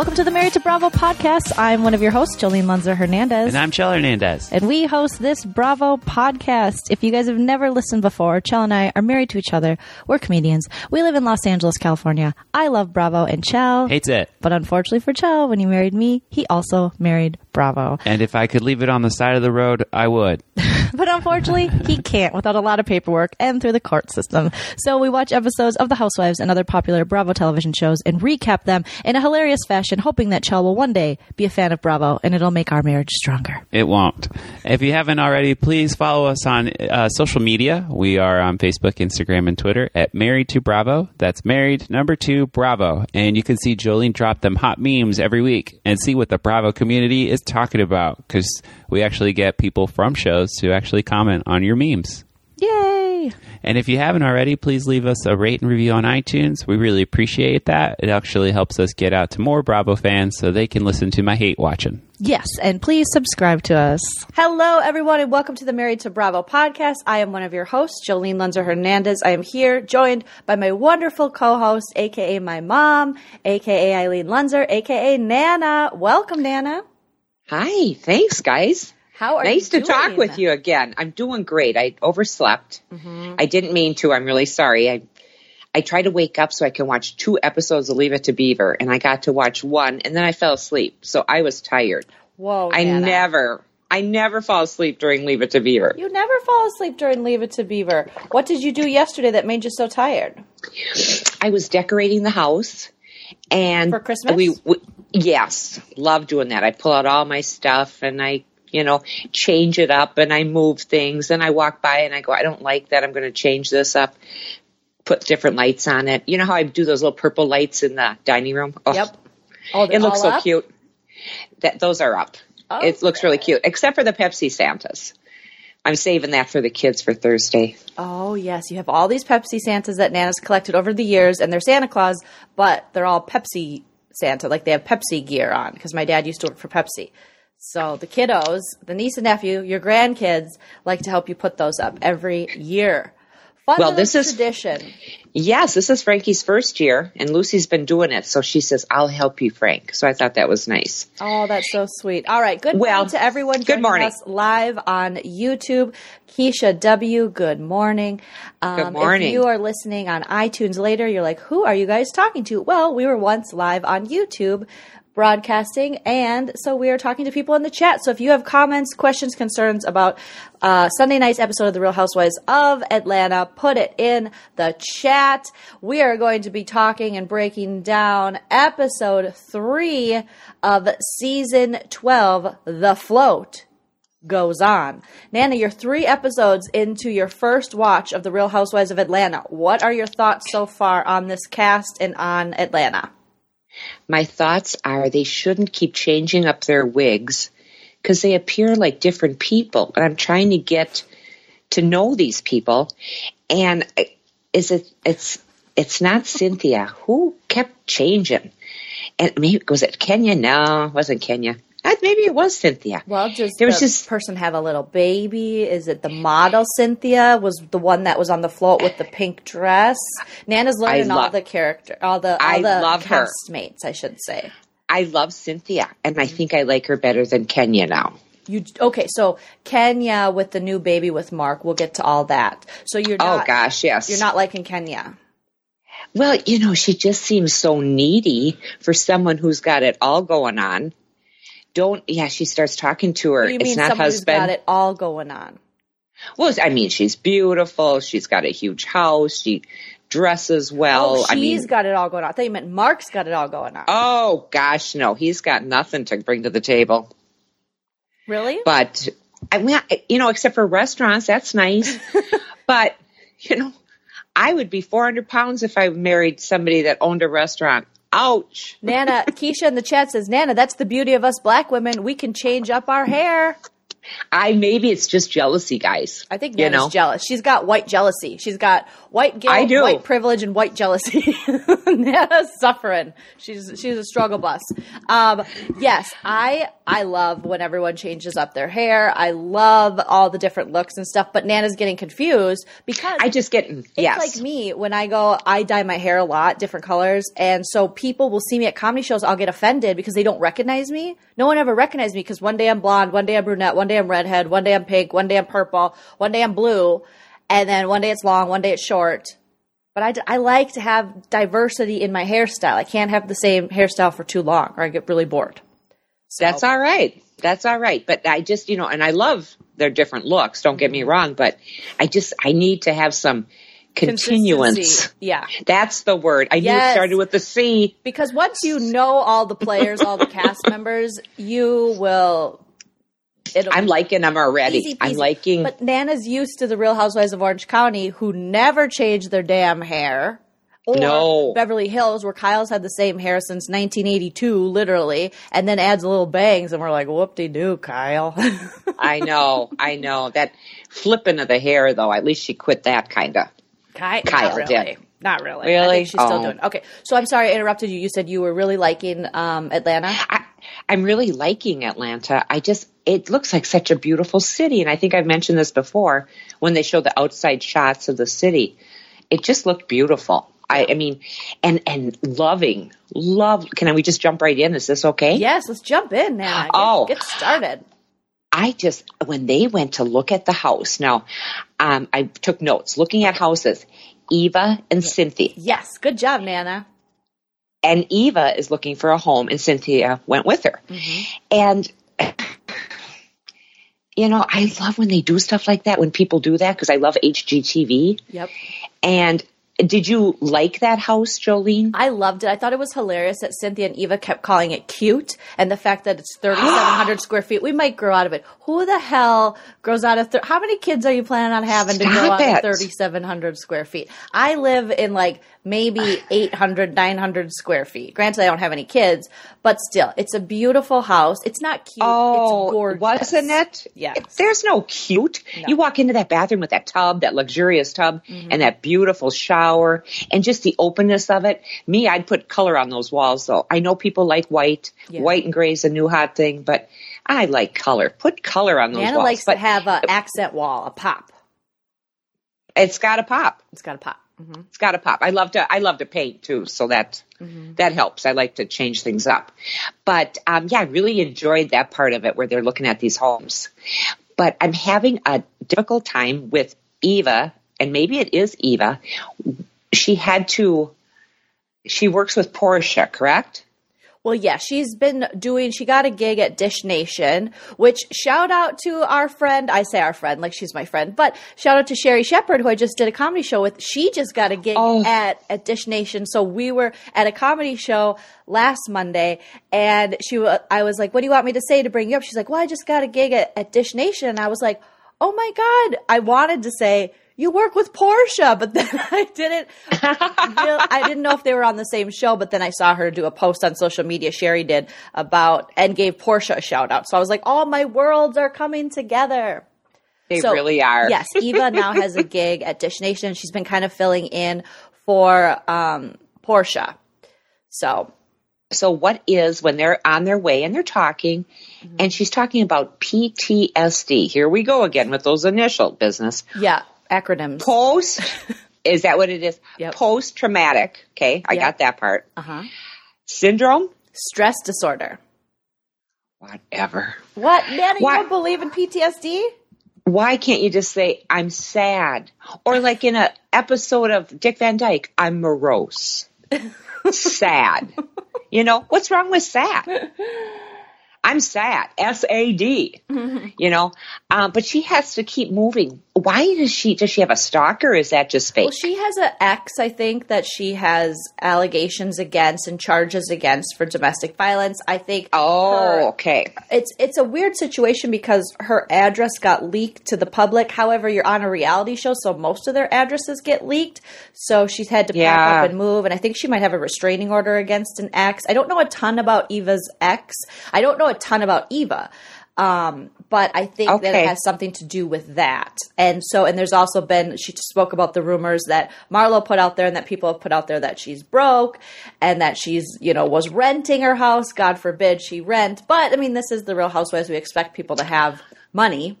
Welcome to the Married to Bravo podcast. I'm one of your hosts, Jolene Lunzer Hernandez. And I'm Chell Hernandez. And we host this Bravo podcast. If you guys have never listened before, Chell and I are married to each other. We're comedians. We live in Los Angeles, California. I love Bravo and Chell. Hates it. But unfortunately for Chell, when he married me, he also married Bravo. And if I could leave it on the side of the road, I would. but unfortunately, he can't without a lot of paperwork and through the court system. So we watch episodes of The Housewives and other popular Bravo television shows and recap them in a hilarious fashion, hoping that Chell will one day be a fan of Bravo and it'll make our marriage stronger. It won't. If you haven't already, please follow us on uh, social media. We are on Facebook, Instagram, and Twitter at Married to Bravo. That's Married Number Two Bravo. And you can see Jolene drop them hot memes every week and see what the Bravo community is talking about because we actually get people from shows to actually comment on your memes. Yay! And if you haven't already, please leave us a rate and review on iTunes. We really appreciate that. It actually helps us get out to more Bravo fans so they can listen to my hate watching. Yes, and please subscribe to us. Hello, everyone, and welcome to the Married to Bravo podcast. I am one of your hosts, Jolene Lunzer Hernandez. I am here joined by my wonderful co host, aka my mom, aka Eileen Lunzer, aka Nana. Welcome, Nana. Hi, thanks, guys. How are you? nice to talk with you again. I'm doing great. I overslept. Mm-hmm. I didn't mean to. I'm really sorry. I I tried to wake up so I can watch two episodes of Leave It to Beaver, and I got to watch one, and then I fell asleep. So I was tired. Whoa! I Nana. never, I never fall asleep during Leave It to Beaver. You never fall asleep during Leave It to Beaver. What did you do yesterday that made you so tired? I was decorating the house, and for Christmas. We, we yes, love doing that. I pull out all my stuff and I you know, change it up and I move things and I walk by and I go, I don't like that. I'm going to change this up, put different lights on it. You know how I do those little purple lights in the dining room? Oh, yep. Oh, it looks so up? cute. That those are up. Oh, it looks really cute, except for the Pepsi Santas. I'm saving that for the kids for Thursday. Oh, yes. You have all these Pepsi Santas that Nana's collected over the years, and they're Santa Claus, but they're all Pepsi Santa. Like they have Pepsi gear on because my dad used to work for Pepsi. So the kiddos, the niece and nephew, your grandkids like to help you put those up every year. Fun well, this is tradition. Yes, this is Frankie's first year, and Lucy's been doing it. So she says, "I'll help you, Frank." So I thought that was nice. Oh, that's so sweet. All right, good well, morning to everyone. Good morning. Us live on YouTube, Keisha W. Good morning. Um, good morning. If you are listening on iTunes later, you're like, "Who are you guys talking to?" Well, we were once live on YouTube broadcasting, and so we are talking to people in the chat. So if you have comments, questions, concerns about uh, Sunday night's episode of The Real Housewives of Atlanta, put it in the chat. We are going to be talking and breaking down episode three of season 12, The Float goes on. Nana, you're three episodes into your first watch of The Real Housewives of Atlanta. What are your thoughts so far on this cast and on Atlanta? My thoughts are they shouldn't keep changing up their wigs because they appear like different people. And I'm trying to get to know these people. And uh, is it, it's, it's not Cynthia who kept changing. And maybe, was it Kenya? No, it wasn't Kenya. Maybe it was Cynthia. Well, does there was just, person have a little baby? Is it the model Cynthia? Was the one that was on the float with the pink dress? Nana's learning all the character, all the all I the love castmates, I should say. I love Cynthia, and I mm-hmm. think I like her better than Kenya now. You okay? So Kenya with the new baby with Mark. We'll get to all that. So you're oh, not, oh gosh, yes, you're not liking Kenya. Well, you know, she just seems so needy for someone who's got it all going on don't yeah she starts talking to her. You it's mean not husband got it all going on? Well i mean she's beautiful. She's got a huge house. She dresses well. Oh, she's I mean, got it all going on. I thought you meant mark's got it all going on. Oh gosh no. He's got nothing to bring to the table. Really? But i mean you know except for restaurants that's nice. But you know i would be 400 pounds if i married somebody that owned a restaurant Ouch. Nana, Keisha in the chat says, Nana, that's the beauty of us black women. We can change up our hair. I maybe it's just jealousy, guys. I think you Nana's know. jealous. She's got white jealousy. She's got white guilt, white privilege, and white jealousy. Nana's suffering. She's she's a struggle bus. Um, yes, I I love when everyone changes up their hair. I love all the different looks and stuff. But Nana's getting confused because I just get it's yes. like me when I go, I dye my hair a lot, different colors, and so people will see me at comedy shows. I'll get offended because they don't recognize me. No one ever recognized me because one day I'm blonde, one day I'm brunette, one day I'm redhead, one day I'm pink, one day I'm purple, one day I'm blue, and then one day it's long, one day it's short. But I, d- I like to have diversity in my hairstyle. I can't have the same hairstyle for too long, or I get really bored. So, That's all right. That's all right. But I just, you know, and I love their different looks. Don't get me wrong, but I just, I need to have some continuance. Yeah. That's the word. I knew it started with the C. Because once you know all the players, all the cast members, you will. It'll I'm liking them already. I'm liking. But Nana's used to the Real Housewives of Orange County, who never change their damn hair. Or No. Beverly Hills, where Kyle's had the same hair since 1982, literally, and then adds little bangs, and we're like, whoop de doo, Kyle. I know. I know that flipping of the hair, though. At least she quit that kind of. Ky- Kyle not really. did. Not really. Really? she's still Oh. doing. Okay, so I'm sorry I interrupted you. You said you were really liking um, Atlanta. I, I'm really liking Atlanta. I just, it looks like such a beautiful city. And I think I've mentioned this before when they show the outside shots of the city. It just looked beautiful. I, I mean, and, and loving, love. Can we just jump right in? Is this okay? Yes, let's jump in, Nana. Get, Oh. get started. I just, when they went to look at the house, now, um, I took notes looking at houses, Eva and Cynthia. Yes, good job, Nana. and Eva is looking for a home, and Cynthia went with her. And you know, I love when they do stuff like that. When people do that, because I love HGTV. Yep. And did you like that house, Jolene? I loved it. I thought it was hilarious that Cynthia and Eva kept calling it cute, and the fact that it's 3,700 square feet. We might grow out of it. Who the hell grows out of? Thir- How many kids are you planning on having to grow Stop out of 3,700 square feet? I live in like maybe 800, 900 square feet. Granted, I don't have any kids, but still, it's a beautiful house. It's not cute. it's gorgeous. Oh, wasn't it? Yes. It- There's no cute. You walk into that bathroom with that tub, that luxurious tub, Mm-hmm. and that beautiful shower, and just the openness of it. Me, I'd put color on those walls, though. I know people like white. Yeah. White and gray is a new hot thing, but I like color. Put color on those Nana walls. likes but to have an accent wall, a pop. it's got to pop. It's got a pop. Hmm It's got to pop. I love to. I love to paint too, so that Mm-hmm. that helps. I like to change things up. But um, yeah, I really enjoyed that part of it where they're looking at these homes. But I'm having a difficult time with Eva, and maybe it is Eva. She had to. She works with Porsha, correct? Well, yeah, she's been doing, she got a gig at Dish Nation, which shout out to our friend. I say our friend, like she's my friend, but shout out to Sherri Shepherd, who I just did a comedy show with. She just got a gig Oh. at, at Dish Nation. So we were at a comedy show last Monday and she, I was like, what do you want me to say to bring you up? She's like, well, I just got a gig at, at Dish Nation. And I was like, oh my God, I wanted to say, you work with Porsha, but then I didn't. I didn't know if they were on the same show, but then I saw her do a post on social media. Sherri did about and gave Porsha a shout out. So I was like, all my worlds are coming together. They So, really are. Yes, Eva now has a gig at Dish Nation. She's been kind of filling in for um, Porsha. So So what is when they're on their way and they're talking, Mm-hmm. and she's talking about PTSD. Here we go again with those initial business. yeah, acronyms. Post, is that what it is? Yep. Post traumatic. Okay, I Yep. got that part. Uh huh. Syndrome. Stress disorder. Whatever. What, Nana? You don't believe in PTSD? Why can't you just say I'm sad? Or like in a episode of Dick Van Dyke, I'm morose. sad. You know, what's wrong with sad? I'm sad. S A D. You know, um, but she has to keep moving. Why does she? Does she have a stalker? Is that just fake? Well, she has an ex, I think, that she has allegations against and charges against for domestic violence. I think. oh, her- okay. it's it's a weird situation because her address got leaked to the public. However, you're on a reality show, so most of their addresses get leaked. So she's had to pack Yeah. up and move, and I think she might have a restraining order against an ex. I don't know a ton about Eva's ex. I don't know a ton about Eva. Um, but I think that it has something to do with that. And so, and there's also been, she spoke about the rumors that Marlo put out there and that people have put out there that she's broke and that she's, you know, was renting her house. God forbid she rent. But I mean, this is the real housewives. We expect people to have money.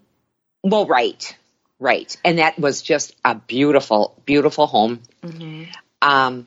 Well, right, right, and that was just a beautiful, beautiful home. Um,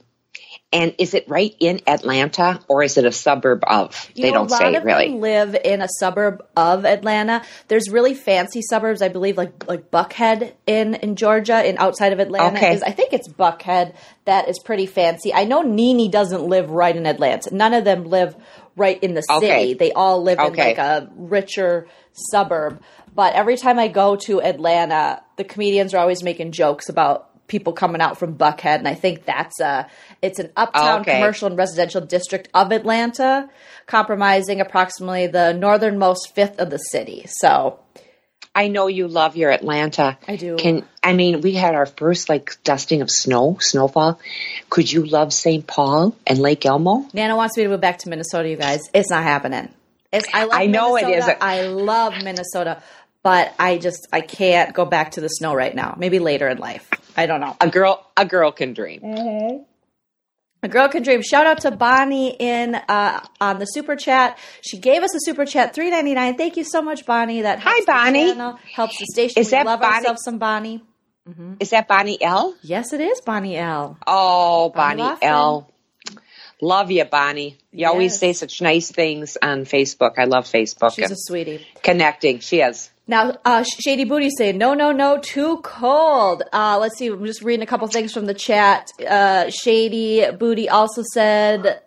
and is it right in Atlanta or is it a suburb of? You they know, don't say of really. live in a suburb of Atlanta. There's really fancy suburbs, I believe, like like Buckhead in in Georgia, in outside of Atlanta. Okay. Is I think it's Buckhead that is pretty fancy. I know Nene doesn't live right in Atlanta. None of them live right in the city. Okay. They all live in like a richer suburb. But every time I go to Atlanta, the comedians are always making jokes about people coming out from Buckhead, and I think that's a it's an uptown Okay. commercial and residential district of Atlanta, compromising approximately the northernmost fifth of the city. So I know you love your Atlanta. I do. Can I mean we had our first like dusting of snow, snowfall. Could you love St. Paul and Lake Elmo? Nana wants me to go back to Minnesota, you guys. It's not happening. It's I love I know it Minnesota. isn't. I love Minnesota, but I just I can't go back to the snow right now. Maybe later in life. I don't know. A girl, a girl can dream. A girl can dream. Shout out to Bonnie in uh, on the super chat. She gave us a super chat, three ninety nine. Thank you so much, Bonnie. That Hi, helps the Bonnie. channel, helps the station. Is we that love Bonnie? ourselves some Bonnie. Is that Bonnie L? Yes, it is Bonnie L. Oh, Bonnie Bonnie, L. Love you, Bonnie. You always say such nice things on Facebook. I love Facebook She's and a sweetie. connecting. She is. Now, uh, Shady Booty saying, no, no, no, too cold. Uh, let's see, I'm just reading a couple things from the chat. Uh, Shady Booty also said,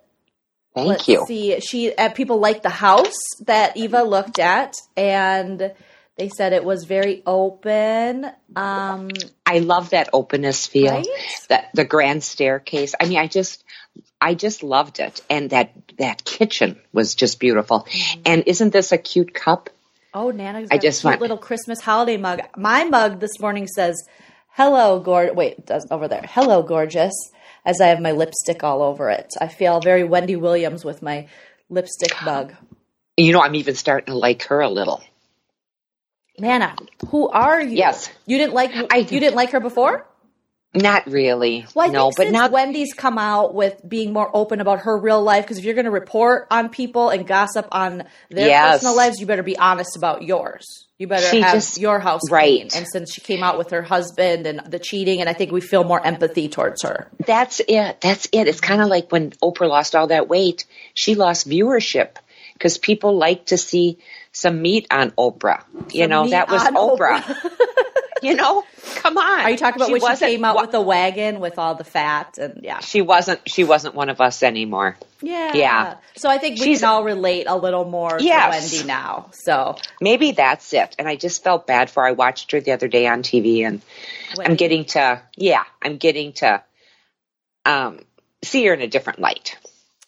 Thank let's you. see, she uh, people liked the house that Eva looked at, and they said it was very open. Um, I love that openness feel. Right? That the grand staircase. I mean, I just, I just loved it, and that that kitchen was just beautiful. Mm-hmm. And isn't this a cute cup? Oh, Nana's I just want- little Christmas holiday mug. My mug this morning says, hello, gor. Wait, does over there. Hello, gorgeous. As I have my lipstick all over it. I feel very Wendy Williams with my lipstick mug. You know, I'm even starting to like her a little. Nana, who are you? Yes. You didn't like I- you didn't like her before? Not really. Well, I no, but since now Wendy's come out with being more open about her real life, because if you're going to report on people and gossip on their Yes. personal lives, you better be honest about yours. You better She have just- your house right. clean. And since she came out with her husband and the cheating, and I think we feel more empathy towards her. That's it. That's it. It's kind of like when Oprah lost all that weight, she lost viewership because people like to see some meat on Oprah. you know, that was on Oprah. you know, come on. Are you talking about she when she came out wa- with the wagon with all the fat and yeah, She wasn't. She wasn't one of us anymore. yeah, Yeah. So I think we She's- can all relate a little more Yes. to Wendy now. So Maybe that's it. And I just felt bad for. her. I watched her the other day on TV, and I'm getting to. Yeah, I'm getting to. Um, see her in a different light.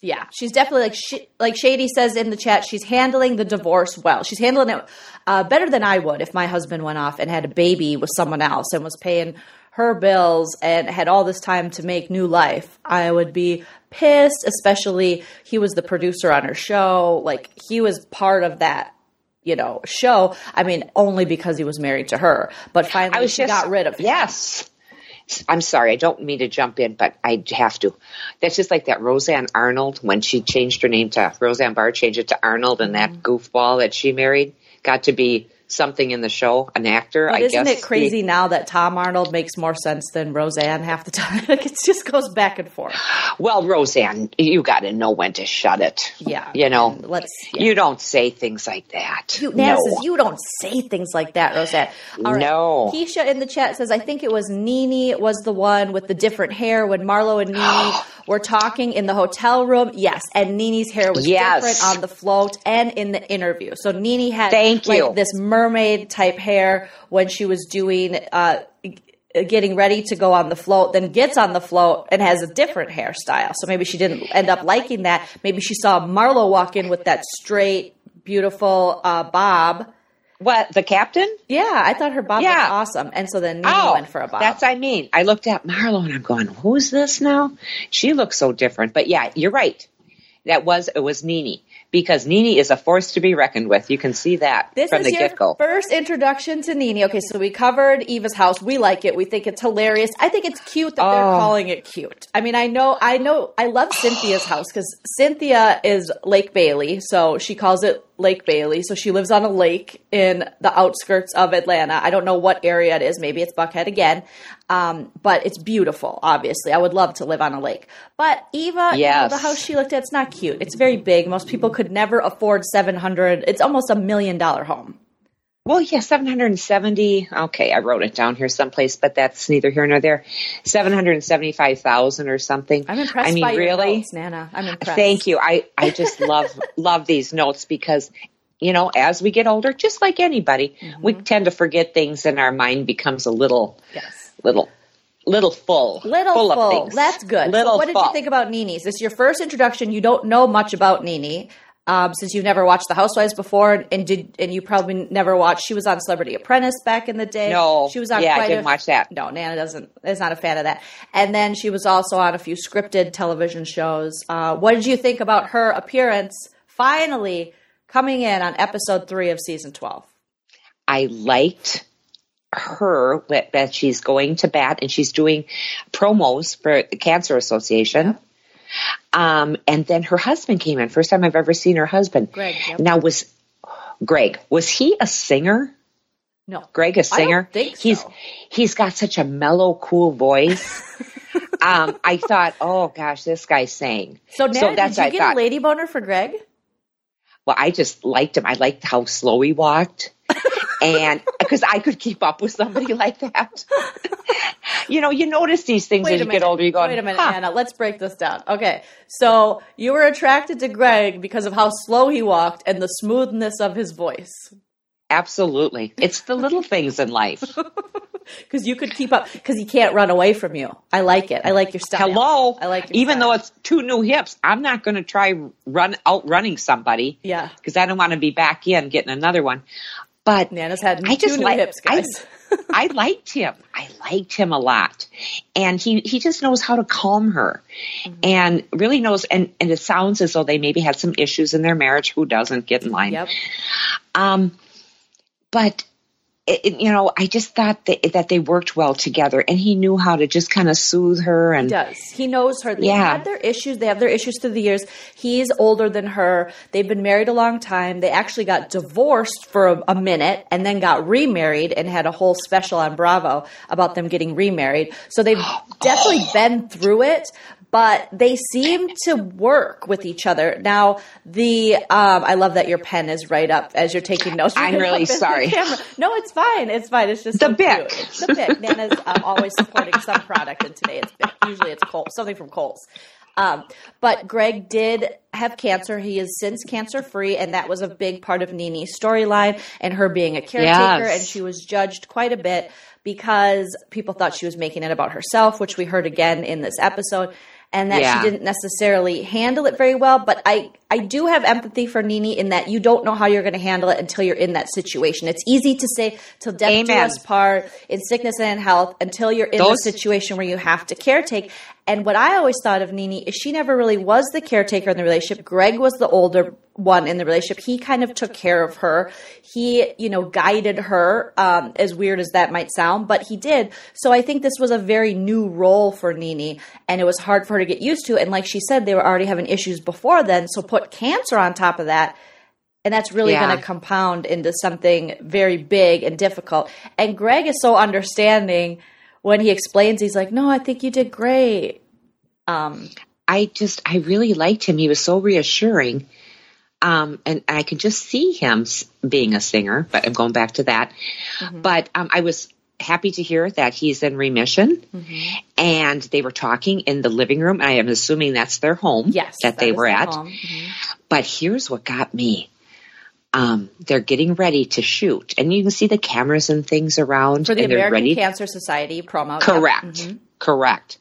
Yeah, she's definitely like sh- like Shady says in the chat. She's handling the divorce well. She's handling it uh, better than I would if my husband went off and had a baby with someone else and was paying her bills and had all this time to make new life. I would be pissed, especially he was the producer on her show. Like he was part of that, you know, show. I mean, only because he was married to her. But finally, she just got rid of him. Yes. I'm sorry, I don't mean to jump in, but I have to. That's just like that Roseanne Arnold when she changed her name to Roseanne Barr, changed it to Arnold, and Mm-hmm. that goofball that she married got to be something in the show, an actor. But I isn't guess it crazy now that Tom Arnold makes more sense than Roseanne half the time? like it just goes back and forth. Well, Roseanne, you got to know when to shut it. Yeah, you know, and let's- yeah. you don't say things like that. You, no. says you don't say things like that, Roseanne. All right. No. Keisha in the chat says I think it was Nene was the one with the different hair when Marlo and Nene were talking in the hotel room. Yes, and Nene's hair was Yes. different on the float and in the interview. So Nene had Thank like you. this mermaid type hair when she was doing. Uh, getting ready to go on the float then gets on the float and has a different hairstyle so maybe she didn't end up liking that maybe she saw marlo walk in with that straight beautiful uh, bob What the captain? yeah, I thought her bob Yeah. was awesome, and so then Nene Oh, went for a bob. that's I mean. I looked at Marlo and I'm going, who's this now? She looks so different. But yeah, you're right. That was it was Nene because Nene is a force to be reckoned with. You can see that This from is the get go. first introduction to Nene. Okay, so we covered Eva's house. We like it. We think it's hilarious. I think it's cute that they're Oh. calling it cute. I mean, I know, I know, I love Cynthia's house because Cynthia is Lake Bailey, so she calls it Lake Bailey. So she lives on a lake in the outskirts of Atlanta. I don't know what area it is. Maybe it's Buckhead again, um, but it's beautiful. Obviously, I would love to live on a lake. But Eva, you know, the house she looked at, it's not cute. It's very big. Most people could never afford seven hundred. It's almost a million dollar home. Well, yeah, 770. Okay, I wrote it down here someplace, but that's neither here nor there. 775,000 or something. I'm impressed I mean, really? notes, Nana. I'm impressed. Thank you. I, I just love, love these notes because, you know, as we get older, just like anybody, we Mm-hmm. tend to forget things and our mind becomes a little, Yes. little, little full. Little full. full. Of things. That's good. Little so what did you think about Nene's? This is your first introduction. You don't know much about Nene. Um, since you've never watched The Housewives before, and did and you probably never watched. She was on Celebrity Apprentice back in the day. No. she was on. Yeah, I didn't a, watch that. No, Nana doesn't is not a fan of that. And then she was also on a few scripted television shows. Uh, what did you think about her appearance? Finally coming in on episode three of season twelve. I liked her that that she's going to bat and she's doing promos for the Cancer Association. Um, and then her husband came in. First time I've ever seen her husband. Greg, yep. Now was Greg was he a singer? No, Greg a singer? think He's so. he's got such a mellow, cool voice. um, I thought, oh gosh, this guy sang. So, Nana, that's did you what I get thought. a lady boner for Greg? Well, I just liked him. I liked how slow he walked. and because I could keep up with somebody like that. you know, you notice these things Wait as you minute. get older. You go, Wait a minute, huh, Anna. Let's break this down. Okay, so you were attracted to Greg because of how slow he walked and the smoothness of his voice. absolutely. It's the little things in life. Because you could keep up. Because he can't run away from you. I like it. I like your style. Hello. I like your Even style. though it's two new hips, I'm not going to try run outrunning somebody. Yeah. Because I don't want to be back in getting another one. But Nana's had I two just new like hips, I, guys. I liked him. I liked him a lot, and he he just knows how to calm her, Mm-hmm. and really knows. And and it sounds as though they maybe had some issues in their marriage. Who doesn't get in line? yep. Um, but it, you know, I just thought that that they worked well together, and he knew how to just kind of soothe her and He does. He knows her. They Yeah. had their issues. They have their issues through the years. He's older than her. They've been married a long time. They actually got divorced for a, a minute and then got remarried and had a whole special on Bravo about them getting remarried. So they've definitely been through it. But they seem to work with each other. Now, the um, I love that your pen is right up as you're taking notes. I'm really up in the sorry. No, it's fine. It's fine. It's just The so Bic. The Bic. Nana's um, always supporting some product, and today it's Bic. Usually it's Cole, something from Kohl's. Um, but Greg did have cancer. He is since cancer free, and that was a big part of Nene's storyline and her being a caretaker. Yes. And she was judged quite a bit because people thought she was making it about herself, which we heard again in this episode. And that Yeah. she didn't necessarily handle it very well, but I I do have empathy for Nene in that you don't know how you're going to handle it until you're in that situation. It's easy to say till death do Amen. us part in sickness and in health until you're in Those- the situation where you have to caretake. And what I always thought of Nene is she never really was the caretaker in the relationship. Greg was the older one in the relationship. He kind of took care of her. He, you know, guided her, um, as weird as that might sound, but he did. So I think this was a very new role for Nene, and it was hard for her to get used to. And like she said, they were already having issues before then. So put cancer on top of that and that's really Yeah. going to compound into something very big and difficult. And Greg is so understanding when he explains. He's like, "No, I think you did great." Um, I just I really liked him. He was so reassuring. Um, and I could just see him being a singer, but I'm going back to that. Mm-hmm. But um, I was happy to hear that he's in remission, Mm-hmm. and they were talking in the living room. I am assuming that's their home yes, that, they were at. Mhm. But here's what got me. Um, they're getting ready to shoot, and you can see the cameras and things around, for the and American ready. Cancer Society promo. Correct. Mhm. Correct.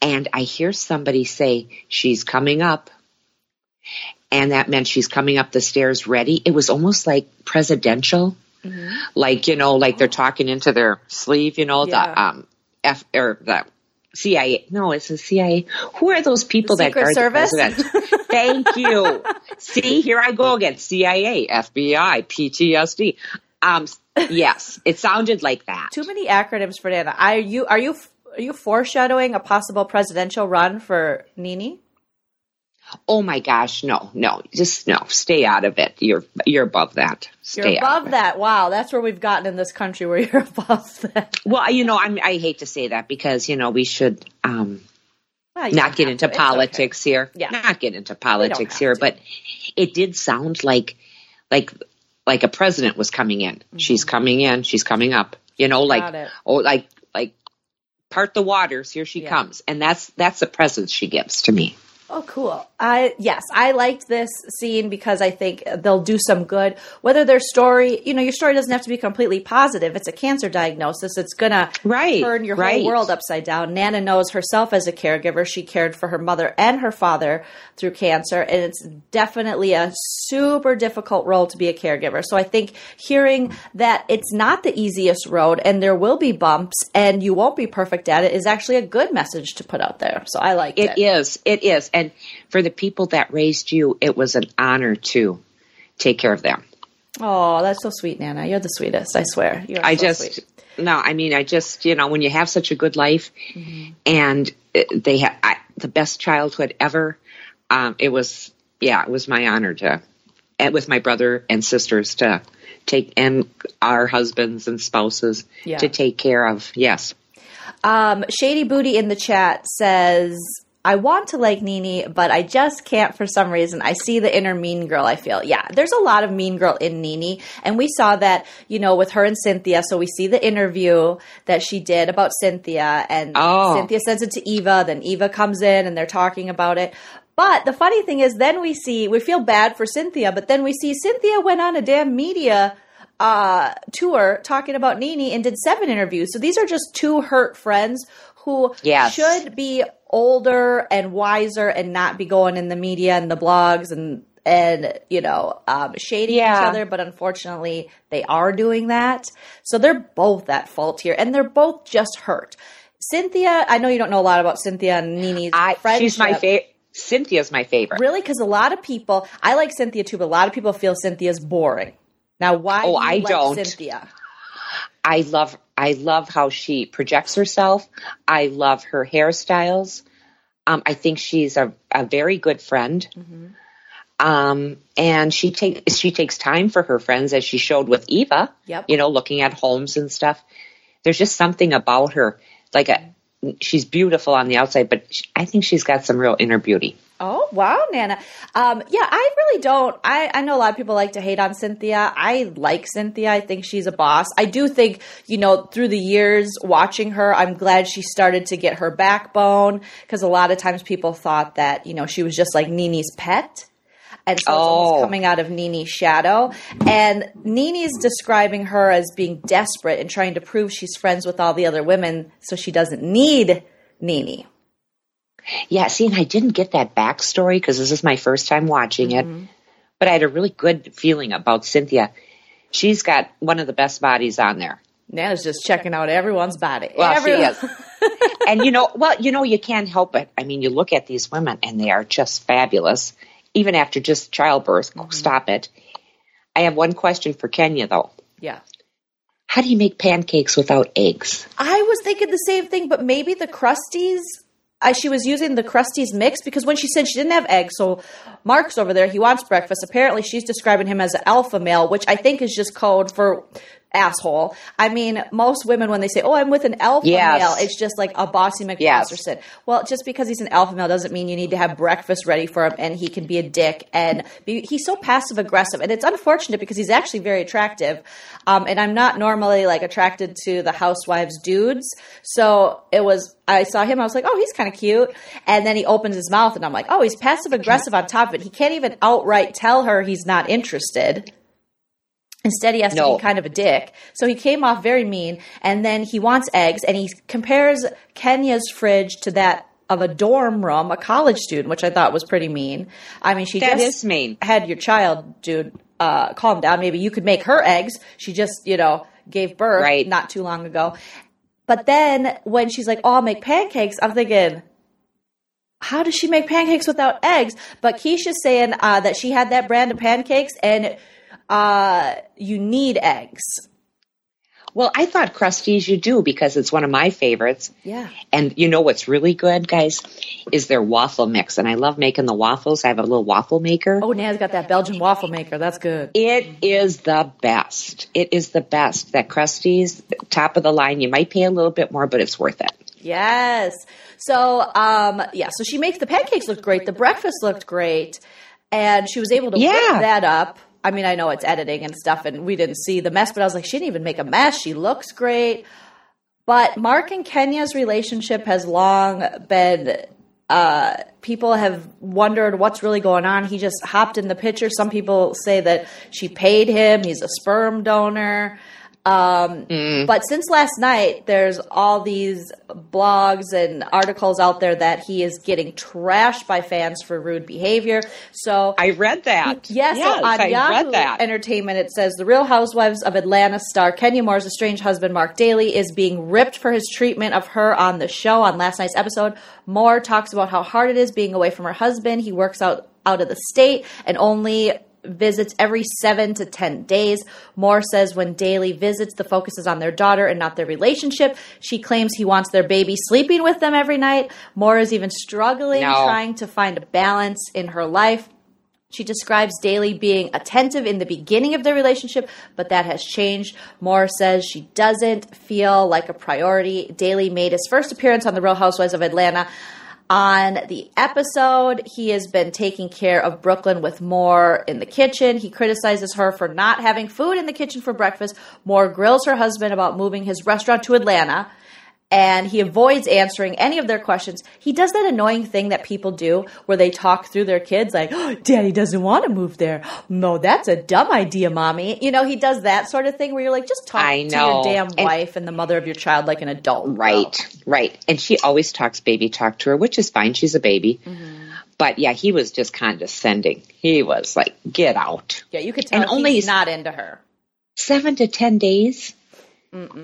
And I hear somebody say, she's coming up. And that meant she's coming up the stairs ready. It was almost like presidential. Like, you know, like they're talking into their sleeve, you know, Mm-hmm. Yeah. the, um, F or the CIA. No, it's the CIA. Who are those people The that Secret guard Service? the president? Thank you. See, here I go again. CIA, FBI, PTSD. Um, yes, it sounded like that. Too many acronyms for Nana. Are you are you are you foreshadowing a possible presidential run for Nene? Oh my gosh, no, no, just no. Stay out of it. You're you're above that. Stay You're above it. that. Wow, that's where we've gotten in this country where you're above that. Well, you know, I'm, I hate to say that because you know we should um, Well, not get into to. It's okay. politics here. Yeah. Not get into politics here, to. but it did sound like like like a president was coming in. She's coming in, she's coming up. You know, Mm-hmm. Like oh like like part the waters, here she Yeah. comes. And that's that's the presence she gives to me. Oh, cool. I yes, I liked this scene because I think they'll do some good. Whether their story, you know, your story doesn't have to be completely positive. It's a cancer diagnosis. It's gonna Right, turn your right. whole world upside down. Nana knows herself as a caregiver. She cared for her mother and her father through cancer, and it's definitely a super difficult role to be a caregiver. So I think hearing that it's not the easiest road, and there will be bumps, and you won't be perfect at it, is actually a good message to put out there. So I like it. It is. It is. And for the people that raised you, it was an honor to take care of them. Oh, that's so sweet, Nana. You're the sweetest. I swear. You're I so just sweet. no. I mean, I just you know when you have such a good life, Mm-hmm. and they have I, the best childhood ever. Um, it was yeah, it was my honor to, and with my brother and sisters to take and our husbands and spouses Yeah. to take care of. Yes, Um, Shady Booty in the chat says, I want to like Nene, but I just can't for some reason. I see the inner mean girl, I feel. Yeah, there's a lot of mean girl in Nene. And we saw that, you know, with her and Cynthia. So we see the interview that she did about Cynthia. And Oh. Cynthia sends it to Eva. Then Eva comes in and they're talking about it. But the funny thing is, then we see, we feel bad for Cynthia, but then we see Cynthia went on a damn media uh, tour talking about Nene and did seven interviews. So these are just two hurt friends who Yes. should be older and wiser and not be going in the media and the blogs and and you know um, shading each other. But unfortunately, they are doing that. So they're both at fault here, and they're both just hurt. Cynthia, I know you don't know a lot about Cynthia and Nene's I friendship. she's my favorite. Cynthia's my favorite. Really, because a lot of people, I like Cynthia too, but a lot of people feel Cynthia's boring. Now, why? Oh, do you I like don't. Cynthia. I love I love how she projects herself. I love her hairstyles. Um, I think she's a, a very good friend. Mm-hmm. Um, and she takes she takes time for her friends, as she showed with Eva. Yep. You know, looking at homes and stuff. There's just something about her, like a. She's beautiful on the outside, but sh I think she's got some real inner beauty. Oh wow, Nana. Um, yeah, I really don't. I, I know a lot of people like to hate on Cynthia. I like Cynthia. I think she's a boss. I do think you know through the years watching her, I'm glad she started to get her backbone because a lot of times people thought that you know she was just like Nene's pet. And so it's Oh. coming out of Nene's shadow. And Nene's describing her as being desperate and trying to prove she's friends with all the other women so she doesn't need Nene. Yeah, see, and I didn't get that backstory because this is my first time watching Mm-hmm. it, but I had a really good feeling about Cynthia. She's got one of the best bodies on there. Nana's just checking out everyone's body. Well, Everyone- she is. and you know, well, you know, you can't help it. I mean, you look at these women and they are just fabulous, even after just childbirth. Mm-hmm. Stop it. I have one question for Kenya though. Yeah. How do you make pancakes without eggs? I was thinking the same thing, but maybe the Krusteaz. I, she was using the Krusteaz mix because when she said she didn't have eggs, so Mark's over there, he wants breakfast. Apparently, she's describing him as an alpha male, which I think is just code for asshole. I mean, most women, when they say, Oh, I'm with an alpha Yes. male, it's just like a bossy Yes. Well, just because he's an alpha male doesn't mean you need to have breakfast ready for him and he can be a dick. And be, he's so passive aggressive. And it's unfortunate because he's actually very attractive. Um, and I'm not normally like attracted to the housewives dudes. So it was, I saw him, I was like, oh, he's kind of cute. And then he opens his mouth and I'm like, oh, he's passive aggressive on top of it. He can't even outright tell her he's not interested. Instead, he has to be kind of a dick. So he came off very mean. And then he wants eggs and he compares Kenya's fridge to that of a dorm room, a college student, which I thought was pretty mean. I mean, she That just mean. had your child, dude. Uh, calm down. Maybe you could make her eggs. She just, you know, gave birth Right. not too long ago. But then when she's like, "Oh, I'll make pancakes," I'm thinking, how does she make pancakes without eggs? But Keisha's saying uh, that she had that brand of pancakes and uh, you need eggs. Well, I thought Krusteaz you do because it's one of my favorites. Yeah. And you know what's really good, guys, is their waffle mix. And I love making the waffles. I have a little waffle maker. Oh, Nan's got that Belgian waffle maker. That's good. It is the best. It is the best. That Krusteaz, top of the line. You might pay a little bit more, but it's worth it. Yes. So, um, yeah, so she makes the pancakes look great. The breakfast looked great. And she was able to Yeah. whip that up. I mean, I know it's editing and stuff, and we didn't see the mess, but I was like, she didn't even make a mess. She looks great. But Mark and Kenya's relationship has long been. Uh, people have wondered what's really going on. He just hopped in the picture. Some people say that she paid him. He's a sperm donor. Um, But since last night, there's all these blogs and articles out there that he is getting trashed by fans for rude behavior. So I read that. Yes, yes so on I Yahoo read that. Entertainment, it says the Real Housewives of Atlanta star Kenya Moore's estranged husband Mark Daly is being ripped for his treatment of her on the show on last night's episode. Moore talks about how hard it is being away from her husband. He works out out of the state and only visits every seven to ten days. Moore says when Daly visits, the focus is on their daughter and not their relationship. She claims he wants their baby sleeping with them every night. Moore is even struggling No. trying to find a balance in her life. She describes Daly being attentive in the beginning of their relationship, but that has changed. Moore says she doesn't feel like a priority. Daly made his first appearance on The Real Housewives of Atlanta. On the episode, he has been taking care of Brooklyn with Moore in the kitchen. He criticizes her for not having food in the kitchen for breakfast. Moore grills her husband about moving his restaurant to Atlanta and he avoids answering any of their questions. He does that annoying thing that people do where they talk through their kids like, oh, "Daddy doesn't want to move there." No, that's a dumb idea, mommy. You know, he does that sort of thing where you're like, "Just talk I to your damn And- wife and the mother of your child like an adult." girl." Right, right. And she always talks baby talk to her, which is fine. She's a baby. Mm-hmm. But yeah, he was just condescending. He was like, get out. Yeah, you could tell And only- he's not into her. Seven to 10 days?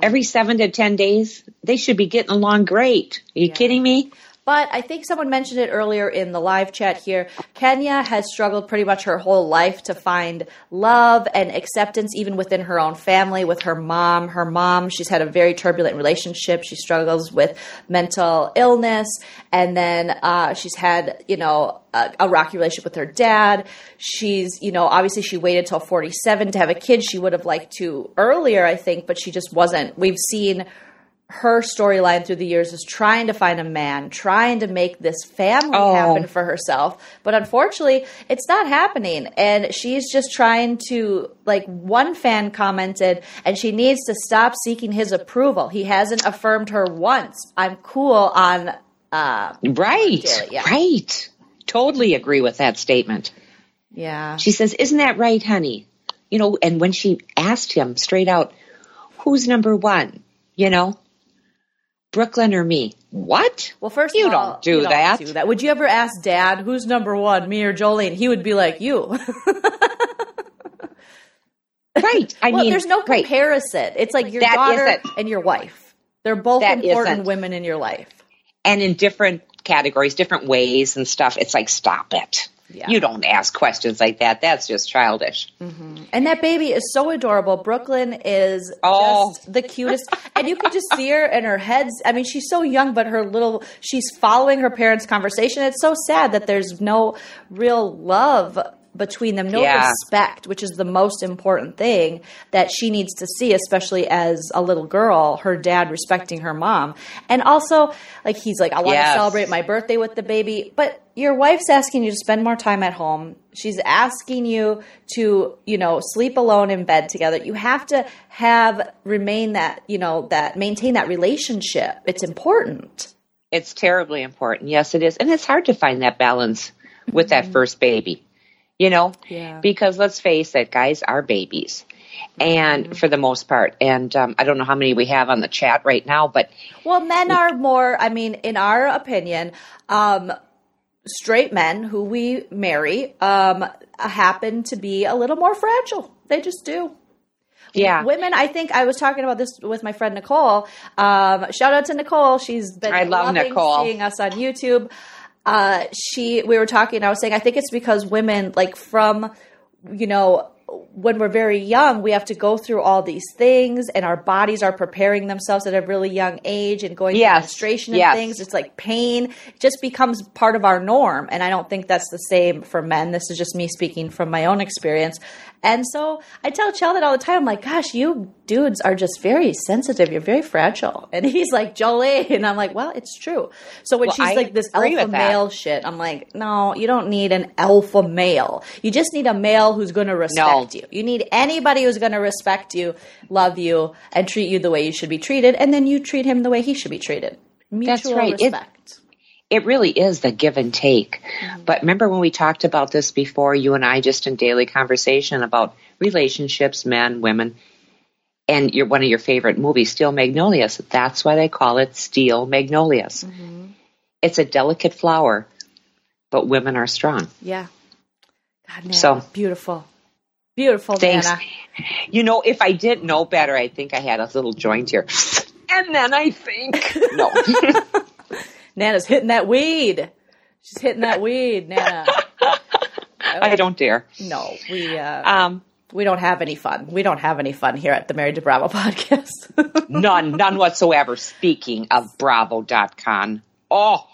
Every seven to 10 days? They should be getting along great. Are you kidding me? But I think someone mentioned it earlier in the live chat here. Kenya has struggled pretty much her whole life to find love and acceptance, even within her own family, with her mom. Her mom, she's had a very turbulent relationship. She struggles with mental illness. And then uh, she's had, you know, a, a rocky relationship with her dad. She's, you know, obviously she waited till 47 to have a kid. She would have liked to earlier, I think, but she just wasn't. We've seen her storyline through the years is trying to find a man, trying to make this family Oh. happen for herself. But unfortunately, it's not happening. And she's just trying to, like, one fan commented, and she needs to stop seeking his approval. He hasn't affirmed her once. I'm cool on, uh, Right, Daly, yeah. right. Totally agree with that statement. yeah. She says, Isn't that right, honey? You know, and when she asked him straight out, Who's number one? You know, Brooklyn or me? What? Well, first You of all, don't do you don't that. do that. Would you ever ask Dad who's number one, me or Jolene? He would be like you. Right. I well, mean, there's no right. comparison. It's like your That daughter isn't- and your wife. They're both That important isn't. women in your life. and in different categories, different ways and stuff. It's like, stop it. Yeah. You don't ask questions like that. That's just childish. Mm-hmm. And that baby is so adorable. Brooklyn is Oh. just the cutest. and you can just see her and her head's I mean, she's so young, but her little she's following her parents' conversation. It's so sad that there's no real love between them, no Yeah. respect, which is the most important thing that she needs to see, especially as a little girl, her dad respecting her mom. And also, like he's like, I want Yes. to celebrate my birthday with the baby, but your wife's asking you to spend more time at home. She's asking you to, you know, sleep alone in bed together. You have to have remain that, you know, that maintain that relationship. It's important. It's terribly important. Yes, it is. And it's hard to find that balance with that mm-hmm. first baby, you know? Yeah. Because let's face it, guys are babies. And for the most part, and um, I don't know how many we have on the chat right now, but Well, men are more, I mean, in our opinion, um, straight men who we marry um, happen to be a little more fragile. They just do. Yeah. women. I think I was talking about this with my friend Nicole. Um, shout out to Nicole. She's been I love loving Nicole. seeing us on YouTube. Uh, she, we were talking. I was saying I think it's because women, like from, you know. When we're very young, we have to go through all these things, and our bodies are preparing themselves at a really young age and going Yes. through menstruation and Yes. things. It's like pain it just becomes part of our norm. And I don't think that's the same for men. This is just me speaking from my own experience. And so I tell Sheldon all the time, I'm like, gosh, you dudes are just very sensitive. You're very fragile. And he's like, Jolie. And I'm like, well, it's true. So when Well, she's I like this alpha male shit, I'm like, no, you don't need an alpha male. You just need a male who's going to respect you. You need anybody who's going to respect you, love you, and treat you the way you should be treated. And then you treat him the way he should be treated. Mutual right. Respect. It really is the give and take. Mm-hmm. But remember when we talked about this before, you and I just in daily conversation about relationships, men, women, and your one of your favorite movies, Steel Magnolias. That's why they call it Steel Magnolias. Mm-hmm. It's a delicate flower, but women are strong. Yeah. God, Nana, So- beautiful. Beautiful, Thanks. Nana. You know, if I didn't know better, I think I had a little joint here. And then I think, no. Nana's hitting that weed. She's hitting that weed, Nana. I don't dare. No, we uh, Um, we don't have any fun. We don't have any fun here at the Married to Bravo podcast. none, none whatsoever. Speaking of Bravo.com. Oh,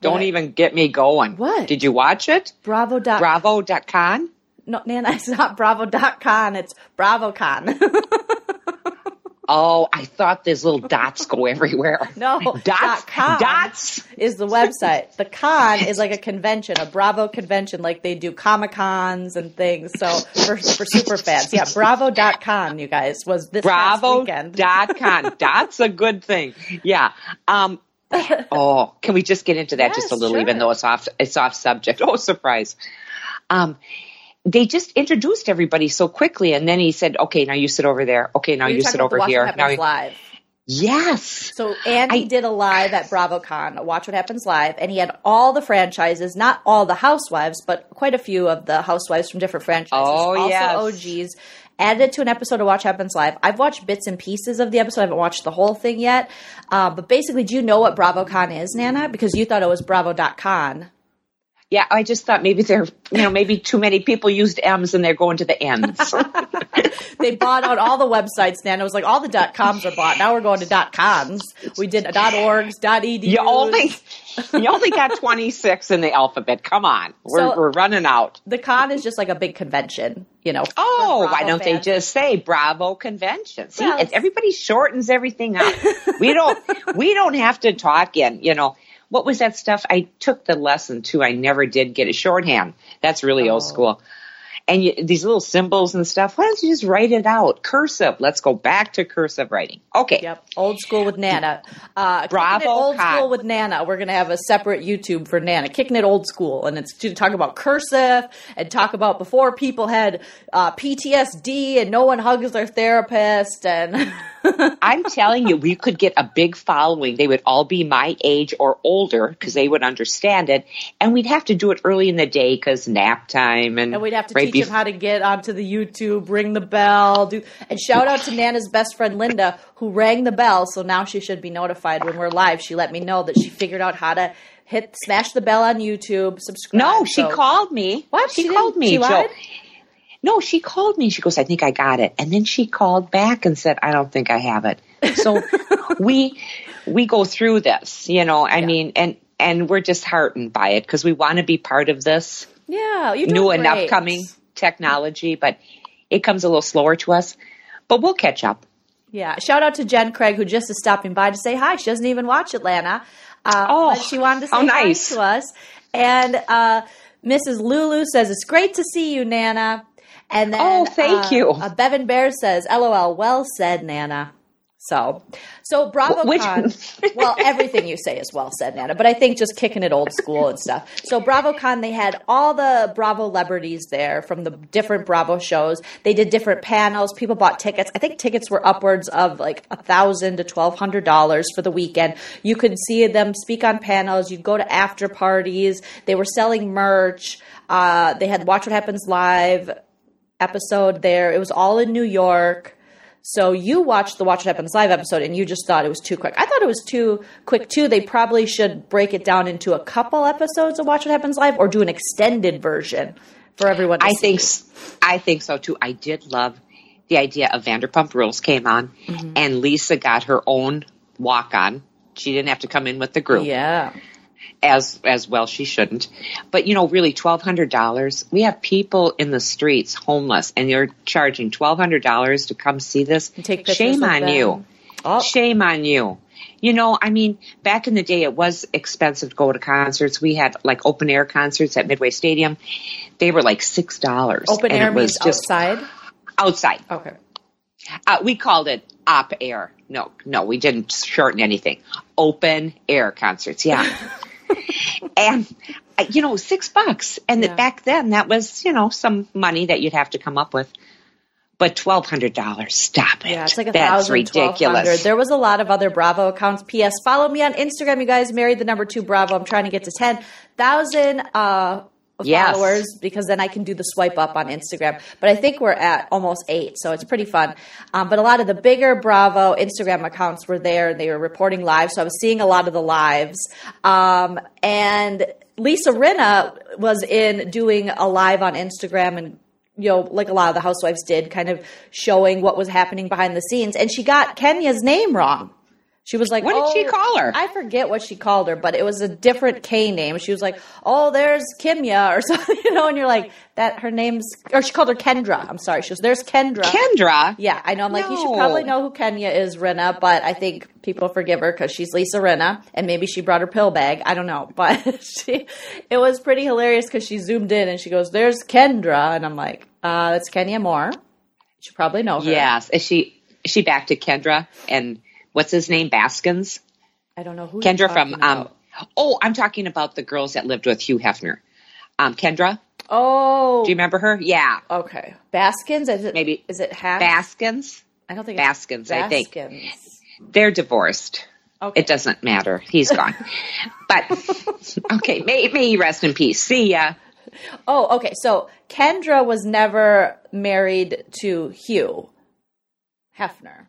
don't What? even get me going. What? Did you watch it? Bravo. Bravo.com? No, Nana, it's not Bravo.con. It's BravoCon. Oh, I thought these little dots go everywhere. No, dots. dot com. Dots. is the website. The con is like a convention, a Bravo convention, like they do Comic Cons and things. So for, for super fans, yeah, Bravo.con, you guys, was this past weekend. Bravo.com. That's a good thing. Yeah. Um, oh, can we just get into that just a Yes, little, even though it's off, it's off subject. Oh, surprise. Um, they just introduced everybody so quickly, and then he said, "Okay, now you sit over there. Okay, now you sit over here." Now, live. yes, So Andy I- did a live at BravoCon, Watch What Happens Live, and he had all the franchises, not all the housewives, but quite a few of the housewives from different franchises. Oh, also yes. OGs. Added to an episode of Watch Happens Live. I've watched bits and pieces of the episode. I haven't watched the whole thing yet. Uh, but basically, do you know what BravoCon is, Nana? Because you thought it was Bravo.con. yeah. I just thought maybe they're, you know, maybe too many people used M's and they're going to the N's. They bought out all the websites, then. It was like all the dot coms are bought. Now we're going to dot cons. We did dot orgs, dot edu. you only, you only got twenty six in the alphabet. Come on, we're So- we're running out. the con is just like a big convention, you know. Oh, why don't they just say Bravo Convention? See, Well, everybody shortens everything up. we don't we don't have to talk in, you know. What was that stuff? I took the lesson too. I never did get a shorthand. That's really Oh. old school. And you, these little symbols and stuff. Why don't you just write it out? Cursive. Let's go back to cursive writing. Okay. Yep, old school with Nana. Uh, Bravo old school with Nana. We're gonna have a separate YouTube for Nana, kicking it old school, and it's to talk about cursive and talk about before people had uh, PTSD and no one hugs their therapist and. I'm telling you, we could get a big following. They would all be my age or older because they would understand it. And we'd have to do it early in the day because nap time and, And we'd have to right teach him how to get onto the YouTube, ring the bell, do and shout out to Nana's best friend Linda, who rang the bell, so now she should be notified when we're live. She let me know that she figured out how to hit smash the bell on YouTube, subscribe. No, she so- called me. What? She, She called me. she Joe. lied? No, she called me. She goes, I think I got it. And then she called back and said, I don't think I have it. So we we go through this, you know. I Yeah. mean, and and we're just heartened by it because we want to be part of this Yeah, you new and upcoming technology, but it comes a little slower to us. But we'll catch up. Yeah, shout out to Jen Craig who just is stopping by to say hi. She doesn't even watch Atlanta. Uh, Oh, but she wanted to say how nice. hi to us. And uh, Mrs. Lulu says it's great to see you, Nana. And then Oh, thank uh, you. Uh, Bevan Bear says, "LOL, well said, Nana." So, so BravoCon. Which- well, everything you say is well said, Nana. But I think just kicking it old school and stuff. So BravoCon, they had all the Bravo celebrities there from the different Bravo shows. They did different panels. People bought tickets. I think tickets were upwards of like a thousand to twelve hundred dollars for the weekend. You could see them speak on panels. You'd go to after parties. They were selling merch. Uh, they had Watch What Happens Live episode there. It was all in New York. So you watched the Watch What Happens Live episode and you just thought it was too quick. I thought it was too quick too. They probably should break it down into a couple episodes of Watch What Happens Live or do an extended version for everyone. To I see. think I think so too. I did love the idea of Vanderpump Rules came on, Mm-hmm. and Lisa got her own walk on. She didn't have to come in with the group Yeah. As as well. She shouldn't, but you know, really twelve hundred dollars. We have people in the streets homeless, and you're charging twelve hundred dollars to come see this. Take Shame on them. you. Oh, Shame on you. You know, I mean, back in the day, it was expensive to go to concerts. We had like open air concerts at Midway Stadium. They were like six dollars. open air means outside. outside. Okay. Uh, we called it op air. No, no, we didn't shorten anything. Open air concerts. Yeah. and uh, you know, six bucks. And Yeah. back then, that was you know some money that you'd have to come up with. But twelve hundred dollars. Stop it. Yeah, it's like a That's thousand, ridiculous. There was a lot of other Bravo accounts. P.S. Follow me on Instagram, you guys. Married the number two Bravo. I'm trying to get to ten thousand uh, Yes. followers because then I can do the swipe up on Instagram. But I think we're at almost eight, so it's pretty fun. Um, but a lot of the bigger Bravo Instagram accounts were there, and they were reporting live. So I was seeing a lot of the lives. Um, and Lisa Rinna was in doing a live on Instagram and you know, like a lot of the housewives did, kind of showing what was happening behind the scenes. And she got Kenya's name wrong. She was like, What did she "Oh," call her? I forget what she called her, but it was a different K name. She was like, "Oh, there's Kimya" or something, you know. And you're like, "That her name's," or she called her Kendra. I'm sorry. She was, "There's Kendra." Kendra. Yeah, I know. I'm like, you should probably know who Kenya is, Rinna, but I think people forgive her because she's Lisa Rinna, and maybe she brought her pill bag. I don't know, but she, it was pretty hilarious because she zoomed in and she goes, "There's Kendra," and I'm like, uh, "That's Kenya Moore." You should probably know her. Yes. Is she is she back to Kendra and what's his name? Baskins. I don't know who. Kendra from um. Oh, I'm talking about the girls that lived with Hugh Hefner. Um, Kendra. Oh, Do you remember her? Yeah. okay. Baskins. Is it Maybe- Is it Hack? Baskins. I don't think Baskins, It's I think. Baskins. They're divorced. Okay. It doesn't matter. He's gone. but okay, may, may he rest in peace. See ya. Oh, okay. So Kendra was never married to Hugh Hefner.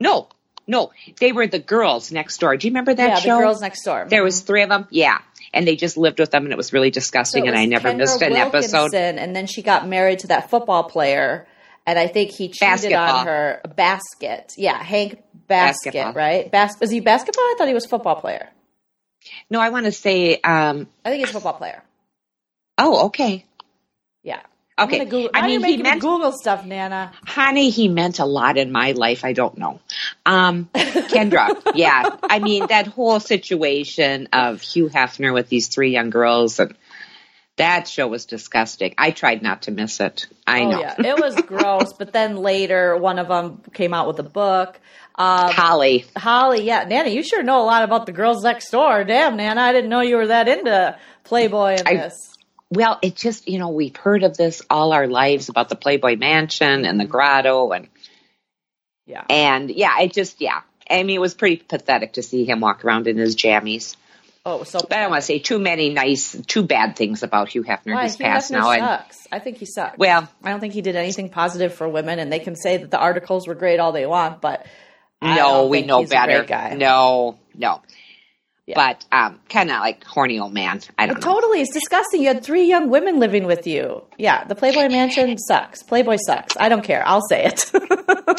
No, no, they were the girls next door. Do you remember that yeah, show? the girls next door. There was three of them. Yeah, and they just lived with them, and it was really So disgusting. and I never Kendra missed an episode. And then she got married to that football player, and I think he cheated Basketball. on her. Basket, yeah, Hank Baskett, Basketball. right? Bas- is he basketball? I thought he was football player. No, I want to say. Um, I think he's a football player. oh, okay. Okay. Google, I mean, he me meant, Google stuff, Nana. honey, he meant a lot in my life. I don't know. Um, Kendra, yeah. I mean, that whole situation of Hugh Hefner with these three young girls and. That show was disgusting. I tried not to miss it. I oh know. yeah, it was gross. But then later, one of them came out with a book. Um, Holly. Holly, yeah, Nana, you sure know a lot about the girls next door. Damn, Nana, I didn't know you were that into Playboy and I- this. Well, it just, you know, we've heard of this all our lives about the Playboy Mansion and the mm-hmm. grotto and Yeah. and yeah, it just yeah. I mean, it was pretty pathetic to see him walk around in his jammies. Oh, so But I don't want to say too many nice, too bad things about Hugh Hefner. He's Hugh passed Hefner now. And, sucks. I think he sucks. well, I don't think he did anything positive for women, and they can say that the articles were great all they want, but I no, don't we know he's a better. great guy. No, no. Yeah. But um, kind of like horny old man. I don't know. Totally, it's disgusting. You had three young women living with you. Yeah, the Playboy Mansion sucks. Playboy sucks. I don't care. I'll say it.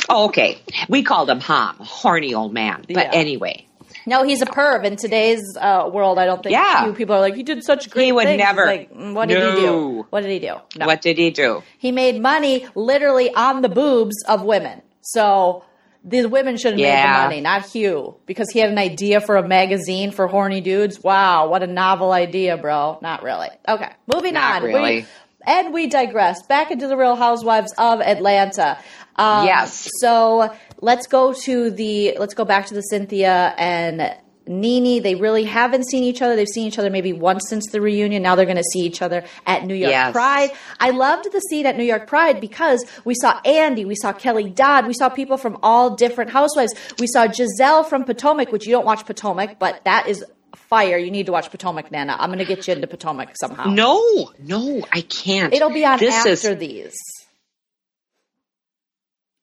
Oh, okay, we called him Hom, horny old man. But Yeah. anyway, no, he's a perv. In today's uh, world, I don't think Yeah. few people are like, he did such great He would things." Never. Like, what did he do? What did he do? No. what did he do? He made money literally on the boobs of women. So the women should have made Yeah. the money, not Hugh, because he had an idea for a magazine for horny dudes. Wow, what a novel idea, bro. Not really. Okay, moving Not on. really. We, and we digress. Back into the Real Housewives of Atlanta. Um, Yes. So let's go to the let's go back to the Cynthia and Nene. They really haven't seen each other. They've seen each other maybe once since the reunion. Now they're going to see each other at New York Yes. Pride. I loved the scene at New York Pride because we saw Andy, we saw Kelly Dodd, we saw people from all different housewives. We saw Gizelle from Potomac, which you don't watch Potomac, but that is fire. You need to watch Potomac, Nana. I'm going to get you into Potomac somehow. No, no, I can't. It'll be on this after is, these.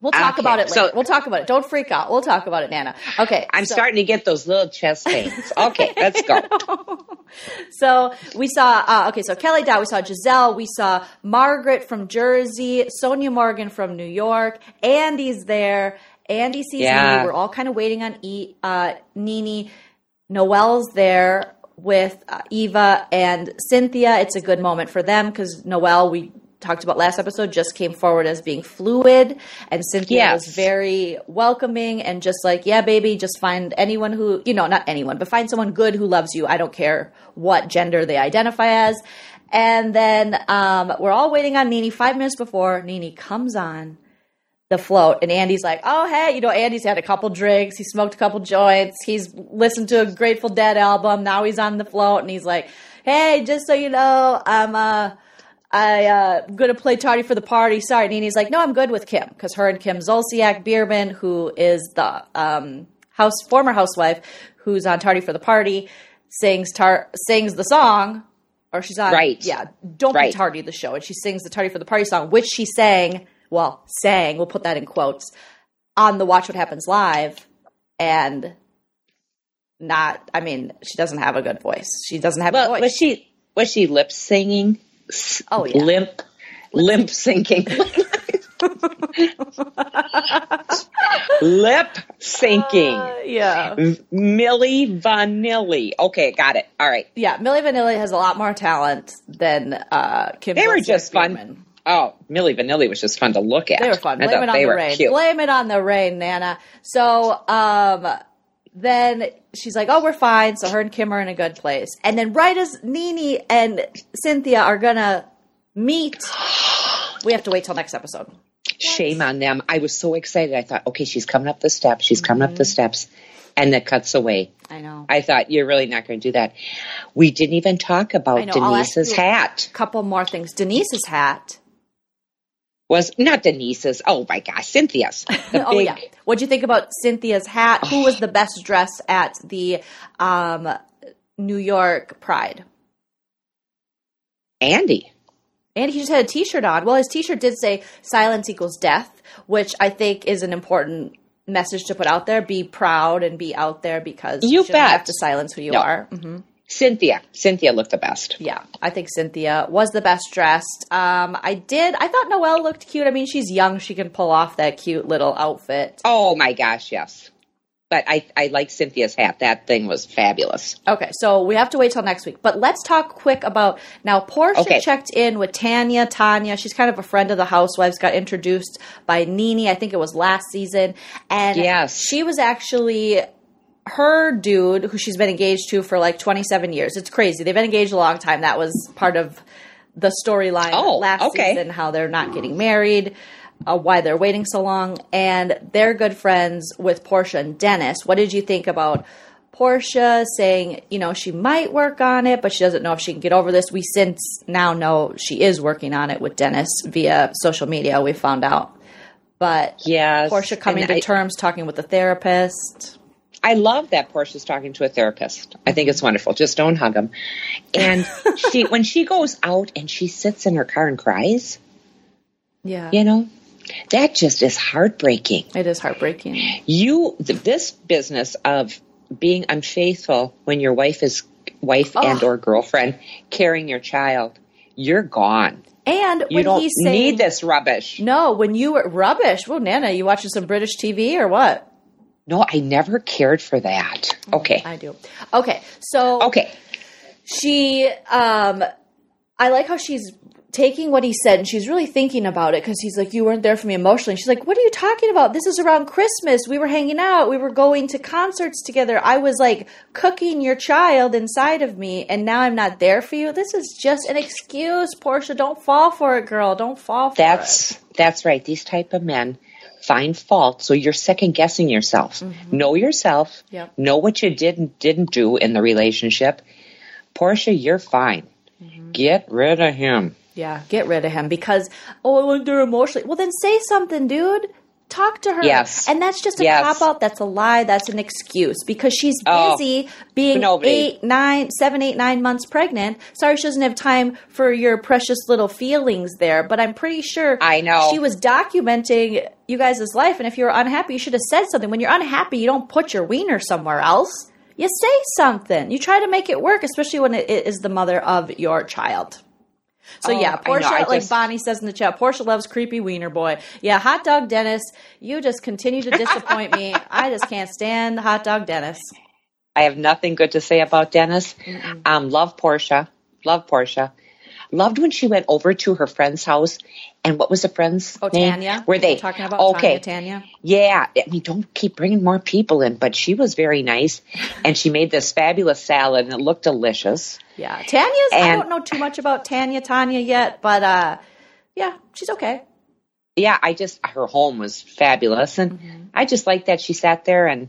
We'll talk Okay, about it later. so- we'll talk about it. Don't freak out. We'll talk about it, Nana. Okay. I'm so- starting to get those little chest pains. Okay, let's go. So we saw, uh, okay, so Kelly Dodd, we saw Gizelle, we saw Margaret from Jersey, Sonja Morgan from New York, Andy's there, Andy sees Yeah. Nene. We're all kind of waiting on e- uh, Nene. Noelle's there with uh, Eva and Cynthia. It's a good moment for them because Noelle, we talked about last episode, just came forward as being fluid, and Cynthia Yes. was very welcoming and just like, yeah, baby, just find anyone who, you know, not anyone, but find someone good who loves you. I don't care what gender they identify as. And then um, we're all waiting on Nene. Five minutes before Nene comes on the float, and Andy's like, "Oh, hey, you know, Andy's had a couple drinks. He smoked a couple joints. He's listened to a Grateful Dead album. Now he's on the float, and he's like, "Hey, just so you know, I'm uh." I uh gonna play tardy for the party. Sorry, Nene's like, no, I'm good with Kim because her and Kim Zolciak Biermann, who is the um house former housewife who's on tardy for the party, sings tar sings the song, or she's on Right. yeah, don't Right. be tardy the show, and she sings the tardy for the party song, which she sang, well, sang, we'll put that in quotes on the Watch What Happens live, and not, I mean, she doesn't have a good voice. She doesn't have a voice. was she was she lip singing? Oh, yeah. limp, limp sinking. lip sinking. Uh, yeah. Milli Vanilli. Okay, got it. All right. Yeah, Milli Vanilli has a lot more talent than uh, Kim. They were just fun. Biermann. Oh, Milli Vanilli was just fun to look at. They were fun. I Blame thought it on they the were rain. cute. Blame it on the rain, Nana. So um, then she's like, "Oh, we're fine." So her and Kim are in a good place. And then right as Nene and Cynthia are gonna meet, we have to wait till next episode. Shame on them. I was so excited. I thought, okay, she's coming up the steps. She's coming up the mm-hmm. steps. And it cuts away. I know. I thought, you're really not going to do that. We didn't even talk about know. I'll ask Denise's hat. couple more things. Denise's hat. Was not Denise's. Oh my gosh, Cynthia's. The oh big, yeah. What'd you think about Cynthia's hat? Who was the best dressed at the um, New York Pride? Andy. And he just had a T-shirt on. Well, his T-shirt did say "Silence equals death," which I think is an important message to put out there. Be proud and be out there because You shouldn't have to silence who you No. are. hmm Cynthia. Cynthia looked the best. Yeah, I think Cynthia was the best dressed. Um, I did. I thought Noelle looked cute. I mean, she's young; she can pull off that cute little outfit. Oh my gosh, yes. But I, I like Cynthia's hat. That thing was fabulous. Okay, so we have to wait till next week. But let's talk quick about now. Porsha Okay. checked in with Tanya. Tanya, she's kind of a friend of the housewives. Got introduced by Nene. I think it was last season, and Yes. she was actually her dude who she's been engaged to for like 27 years. It's crazy. They've been engaged a long time. That was part of the storyline Oh, last okay. season, how they're not getting married, uh, why they're waiting so long, and they're good friends with Porsha and Dennis. What did you think about Porsha saying, you know, she might work on it, but she doesn't know if she can get over this? We since now know she is working on it with Dennis via social media. We found out, but Yes. Porsha coming to I- terms, talking with the therapist. I love that Porsha's talking to a therapist. I think it's wonderful. Just don't hug him. And she, when she goes out and she sits in her car and cries, Yeah, you know, that just is heartbreaking. it is heartbreaking. You, th- this business of being unfaithful when your wife is wife Oh. and or girlfriend carrying your child, you're gone. And You when don't he's saying, need this rubbish. No, when you were rubbish. Well, Nana, you watching some British TV or what? No, I never cared for that. Okay. I do. Okay, so Okay. she, um, I like how she's taking what he said and she's really thinking about it because he's like, "You weren't there for me emotionally." She's like, "What are you talking about? This is around Christmas. We were hanging out. We were going to concerts together. I was like cooking your child inside of me, and now I'm not there for you. This is just an excuse, Porsha. Don't fall for it, girl. Don't fall for it." That's that's right. These type of men find fault, so you're second guessing yourself. Mm-hmm. Know yourself. Yep. Know what you did and didn't do in the relationship. Porsha, you're fine. Mm-hmm. Get rid of him. Yeah, get rid of him because oh, I there emotionally. Well, then say something, dude. Talk to her. Yes. And that's just a Yes. cop out. That's a lie. That's an excuse because she's Oh, busy being nobody. eight, nine, seven, eight, nine months pregnant. Sorry, she doesn't have time for your precious little feelings there. But I'm pretty sure I know. she was documenting you guys' life. And if you were unhappy, you should have said something. When you're unhappy, you don't put your wiener somewhere else. You say something. You try to make it work, especially when it is the mother of your child. So Oh, yeah, Porsha, like just- Bonnie says in the chat, Porsha loves creepy wiener boy. Yeah, hot dog Dennis, you just continue to disappoint me. I just can't stand the hot dog Dennis. I have nothing good to say about Dennis. Um, love Porsha. Love Porsha. Loved when she went over to her friend's house. And what was the friend's Oh, name? Tanya, Were they talking about okay? Tanya, Tanya. Yeah, I mean, don't keep bringing more people in, but she was very nice, and she made this fabulous salad, and it looked delicious. Yeah, Tanya's. I don't know too much about Tanya, Tanya yet, but uh, yeah, she's okay. Yeah, I just her home was fabulous, and Mm-hmm. I just liked that she sat there and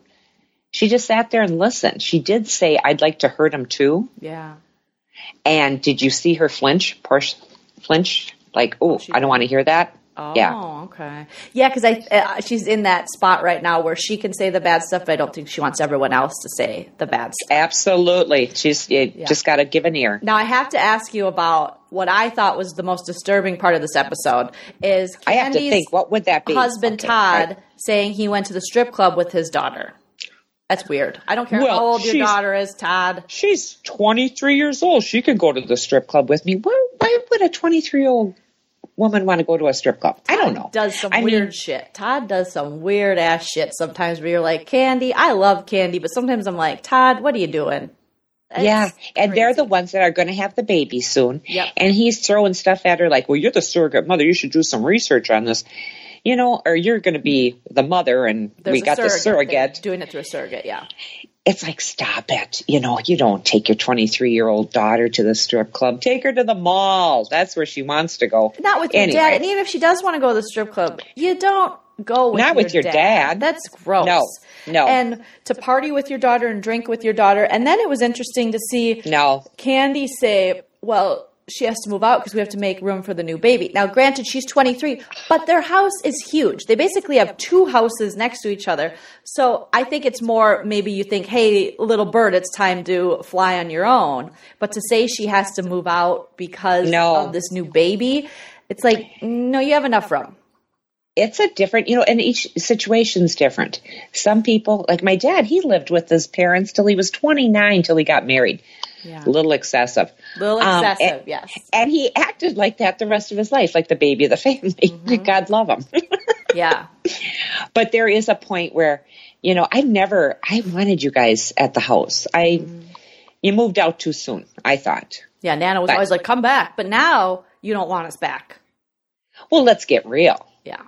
she just sat there and listened. She did say, "I'd like to hurt him too." Yeah, And did you see her flinch? Porsha flinch? Like, oh, I don't want to hear that. Oh, Yeah. okay. Yeah, because I uh, she's in that spot right now where she can say the bad stuff, but I don't think she wants everyone else to say the bad stuff. Absolutely. She's you just got to give an ear. Now I have to ask you about what I thought was the most disturbing part of this episode is I have to think, what would that be? husband Okay, Todd right. saying he went to the strip club with his daughter. That's weird. I don't care Well, how old your daughter is, Todd. She's 23 years old. She could go to the strip club with me. Why, why would a 23 year old woman want to go to a strip club? I don't know. Does some I mean, weird shit. Todd does some weird ass shit sometimes where you're like, Kandi, I love Kandi, but sometimes I'm like, Todd, what are you doing? Yeah, It's and they're the ones that are going to have the baby soon. Yep. And he's throwing stuff at her like, well, you're the surrogate mother. You should do some research on this. You know, or you're going to be the mother and There's we got the They're surrogate. doing it through a surrogate, yeah. It's like, stop it. You know, you don't take your 23 year old daughter to the strip club. Take her to the mall. That's where she wants to go. Not with your dad. And even if she does want to go to the strip club, you don't go with Not your with your dad. That's gross. No, no. And to party with your daughter and drink with your daughter. And then it was interesting to see No. Kandi say, well, she has to move out because we have to make room for the new baby. Now, granted, she's 23, but their house is huge. They basically have two houses next to each other. So I think it's more maybe you think, hey, little bird, it's time to fly on your own. But to say she has to move out because No. of this new baby, it's like, no, you have enough room. it's a different, you know, and each situation's different. Some people, like my dad, he lived with his parents till he was 29 till he got married. Yeah. A little excessive. A little Um, excessive, and- yes. And he acted like that the rest of his life, like the baby of the family. Mm-hmm. God love him. Yeah. but there is a point where, you know, I never, I wanted you guys at the house. I, Mm-hmm. you moved out too soon, I thought. Yeah, Nana was But- always like, come back. But now you don't want us back. Well, let's get real. Yeah.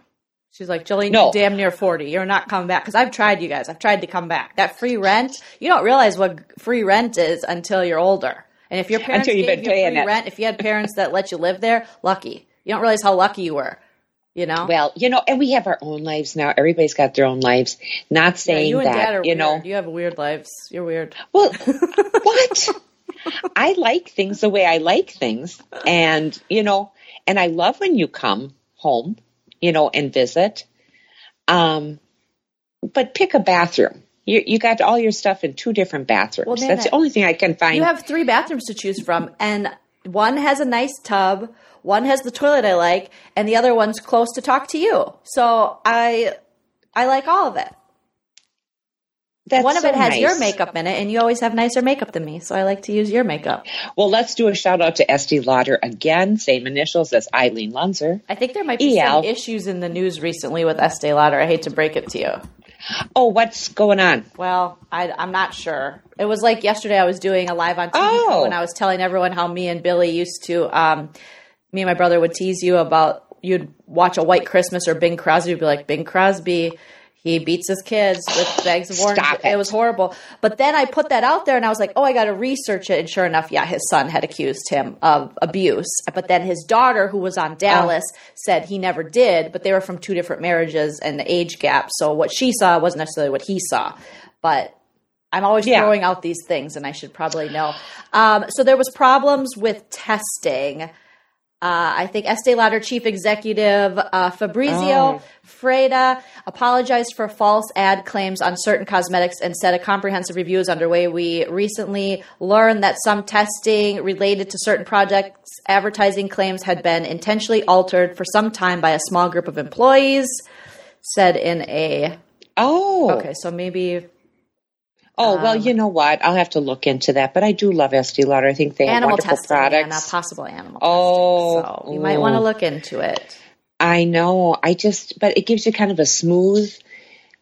She's like, Jillian, No. you're damn near 40. You're not coming back. Because I've tried you guys. I've tried to come back. That free rent, you don't realize what free rent is until you're older. And if your parents Until gave you free it. rent, if you had parents that let you live there, lucky. You don't realize how lucky you were. You know? Well, you know, and we have our own lives now. Everybody's got their own lives. Not Yeah, saying you and that, dad are you weird. know. You have weird lives. You're weird. Well, what? I like things the way I like things. And, you know, and I love when you come home, you know, and visit. Um, but pick a bathroom. You, you got all your stuff in two different bathrooms. Well, That's the only thing I can find. You have three bathrooms to choose from, and one has a nice tub, one has the toilet I like, and the other one's close to talk to you. So I I like all of it. That's one of so it has nice. your makeup in it, and you always have nicer makeup than me, so I like to use your makeup. Well, let's do a shout out to Estee Lauder again. Same initials as Eileen Lunzer. I think there might be EL. some issues in the news recently with Estee Lauder. I hate to break it to you. Oh, what's going on? Well, I, I'm not sure. It was like yesterday. I was doing a live on TV Oh. and I was telling everyone how me and Billy used to. Um, me and my brother would tease you about you'd watch a White Christmas or Bing Crosby. You'd be like, Bing Crosby, he beats his kids with bags of orange. Stop it. was horrible. But then I put that out there and I was like, oh, I got to research it. And sure enough, yeah, his son had accused him of abuse. But then his daughter, who was on Dallas, said he never did, but they were from two different marriages and the age gap. So what she saw wasn't necessarily what he saw. But I'm always Yeah. throwing out these things, and I should probably know. Um, so there was problems with testing Uh, I think Estee Lauder chief executive uh, Fabrizio Oh. Freda apologized for false ad claims on certain cosmetics and said a comprehensive review is underway. We recently learned that some testing related to certain projects advertising claims had been intentionally altered for some time by a small group of employees. Said in a Oh, okay, so maybe oh Um, well, you know what? I'll have to look into that. But I do love Estee Lauder. I think they have wonderful testing products. possible animal Oh, testing. So you might want to look into it. I know. I just, but it gives you kind of a smooth.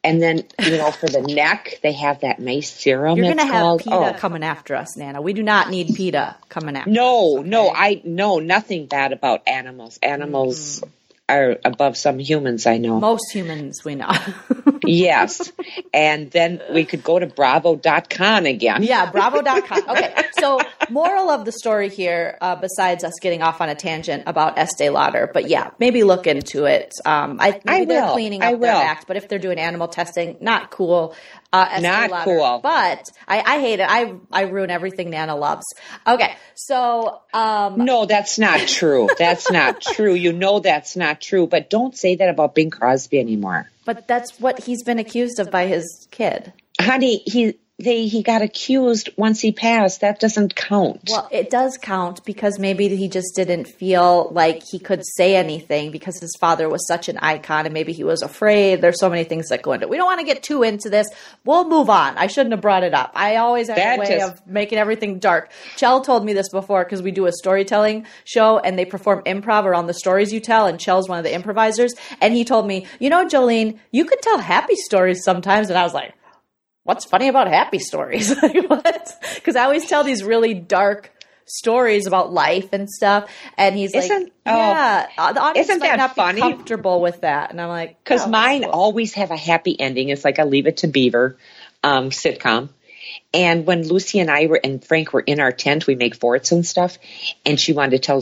And then, you know, for the neck, they have that nice serum. You're it's going to have called. PETA Oh. coming after us, Nana. We do not need PETA coming after No, us, no, okay? I no nothing bad about animals. Animals Mm-hmm. Are above some humans I know. Most humans we know. yes. And then we could go to bravo.com again. yeah, bravo.com. Okay, so moral of the story here, uh, besides us getting off on a tangent about Estee Lauder, but yeah, maybe look into it. Um, I, maybe I they're will. cleaning I up their will. act, but if they're doing animal testing, not cool. Uh, Not Lauder. cool. But I, I hate it. I, I ruin everything Nana loves. Okay, so um, No, that's not true. That's not true. You know that's not true. But don't say that about Bing Crosby anymore. but that's what he's been accused of by his kid. Honey, he they he got accused once he passed. That doesn't count. Well, it does count because maybe he just didn't feel like he could say anything because his father was such an icon and maybe he was afraid. There's so many things that go into it. We don't want to get too into this. We'll move on. I shouldn't have brought it up. I always have That a way just- of making everything dark. Chell told me this before because we do a storytelling show and they perform improv around the stories you tell, and Chell's one of the improvisers. And he told me, you know, Jolene, you could tell happy stories sometimes. And I was like, what's funny about happy stories? like what? Because I always tell these really dark stories about life and stuff. And he's like, Isn't- oh. yeah, uh, the audience Isn't might that not funny? be comfortable with that. And I'm like, Because oh, mine cool. always have a happy ending. It's like a Leave It to Beaver um, sitcom. And when Lucy and I were and Frank were in our tent, we make forts and stuff, and she wanted to tell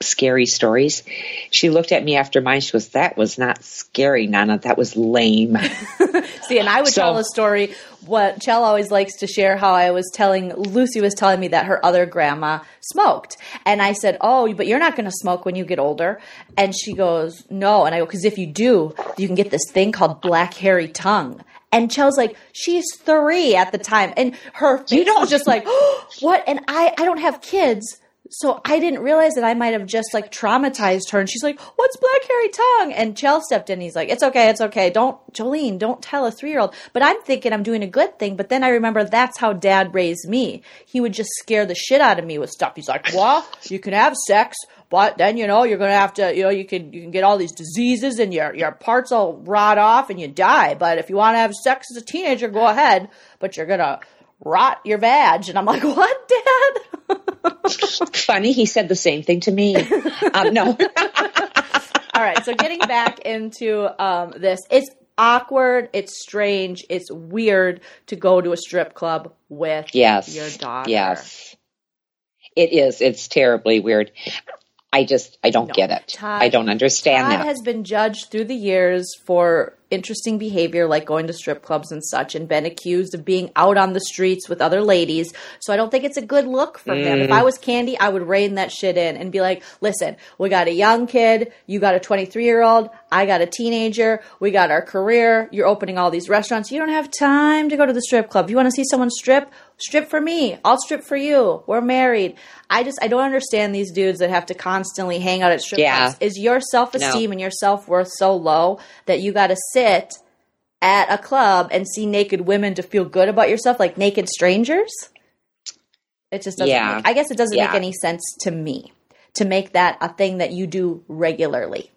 scary stories. She looked at me after mine. She goes, "That was not scary, Nana. That was lame." See, and I would So- tell a story. What Chell always likes to share how I was telling Lucy was telling me that her other grandma smoked, and I said, "Oh, but you're not going to smoke when you get older." And she goes, "No," and I go, "Because if you do, you can get this thing called black hairy tongue." And Chell's like, she's three at the time, and her face don't- was just like, oh, "What?" And I, I don't have kids, so I didn't realize that I might have just like traumatized her. And she's like, "What's black hairy tongue?" And Chell stepped in. He's like, "It's okay, it's okay. Don't, Jolene, don't tell a three year old." But I'm thinking I'm doing a good thing. But then I remember that's how Dad raised me. He would just scare the shit out of me with stuff. He's like, "Well, you can have sex." But then you know you're gonna have to you know you can you can get all these diseases and your your parts will rot off and you die. But if you want to have sex as a teenager, go ahead. But you're gonna rot your vag. And I'm like, what, Dad? Funny, he said the same thing to me. um, no, All right, so getting back into um, this, it's awkward, it's strange, it's weird to go to a strip club with yes, your daughter. yes, it is. It's terribly weird. I just, I don't No. get it. Todd- I don't understand Todd that. has been judged through the years for interesting behavior like going to strip clubs and such and been accused of being out on the streets with other ladies. So I don't think it's a good look for him. Mm. If I was Kandi, I would rein that shit in and be like, listen, we got a young kid, you got a 23 year old, I got a teenager, we got our career, you're opening all these restaurants. You don't have time to go to the strip club. You want to see someone strip? Strip for me. I'll strip for you. We're married. I just, I don't understand these dudes that have to constantly hang out at strip Yeah. clubs. Is your self esteem No. and your self worth so low that you got to sit at a club and see naked women to feel good about yourself, like naked strangers? It just doesn't. Yeah. Make, I guess it doesn't make any sense to me to make that a thing that you do regularly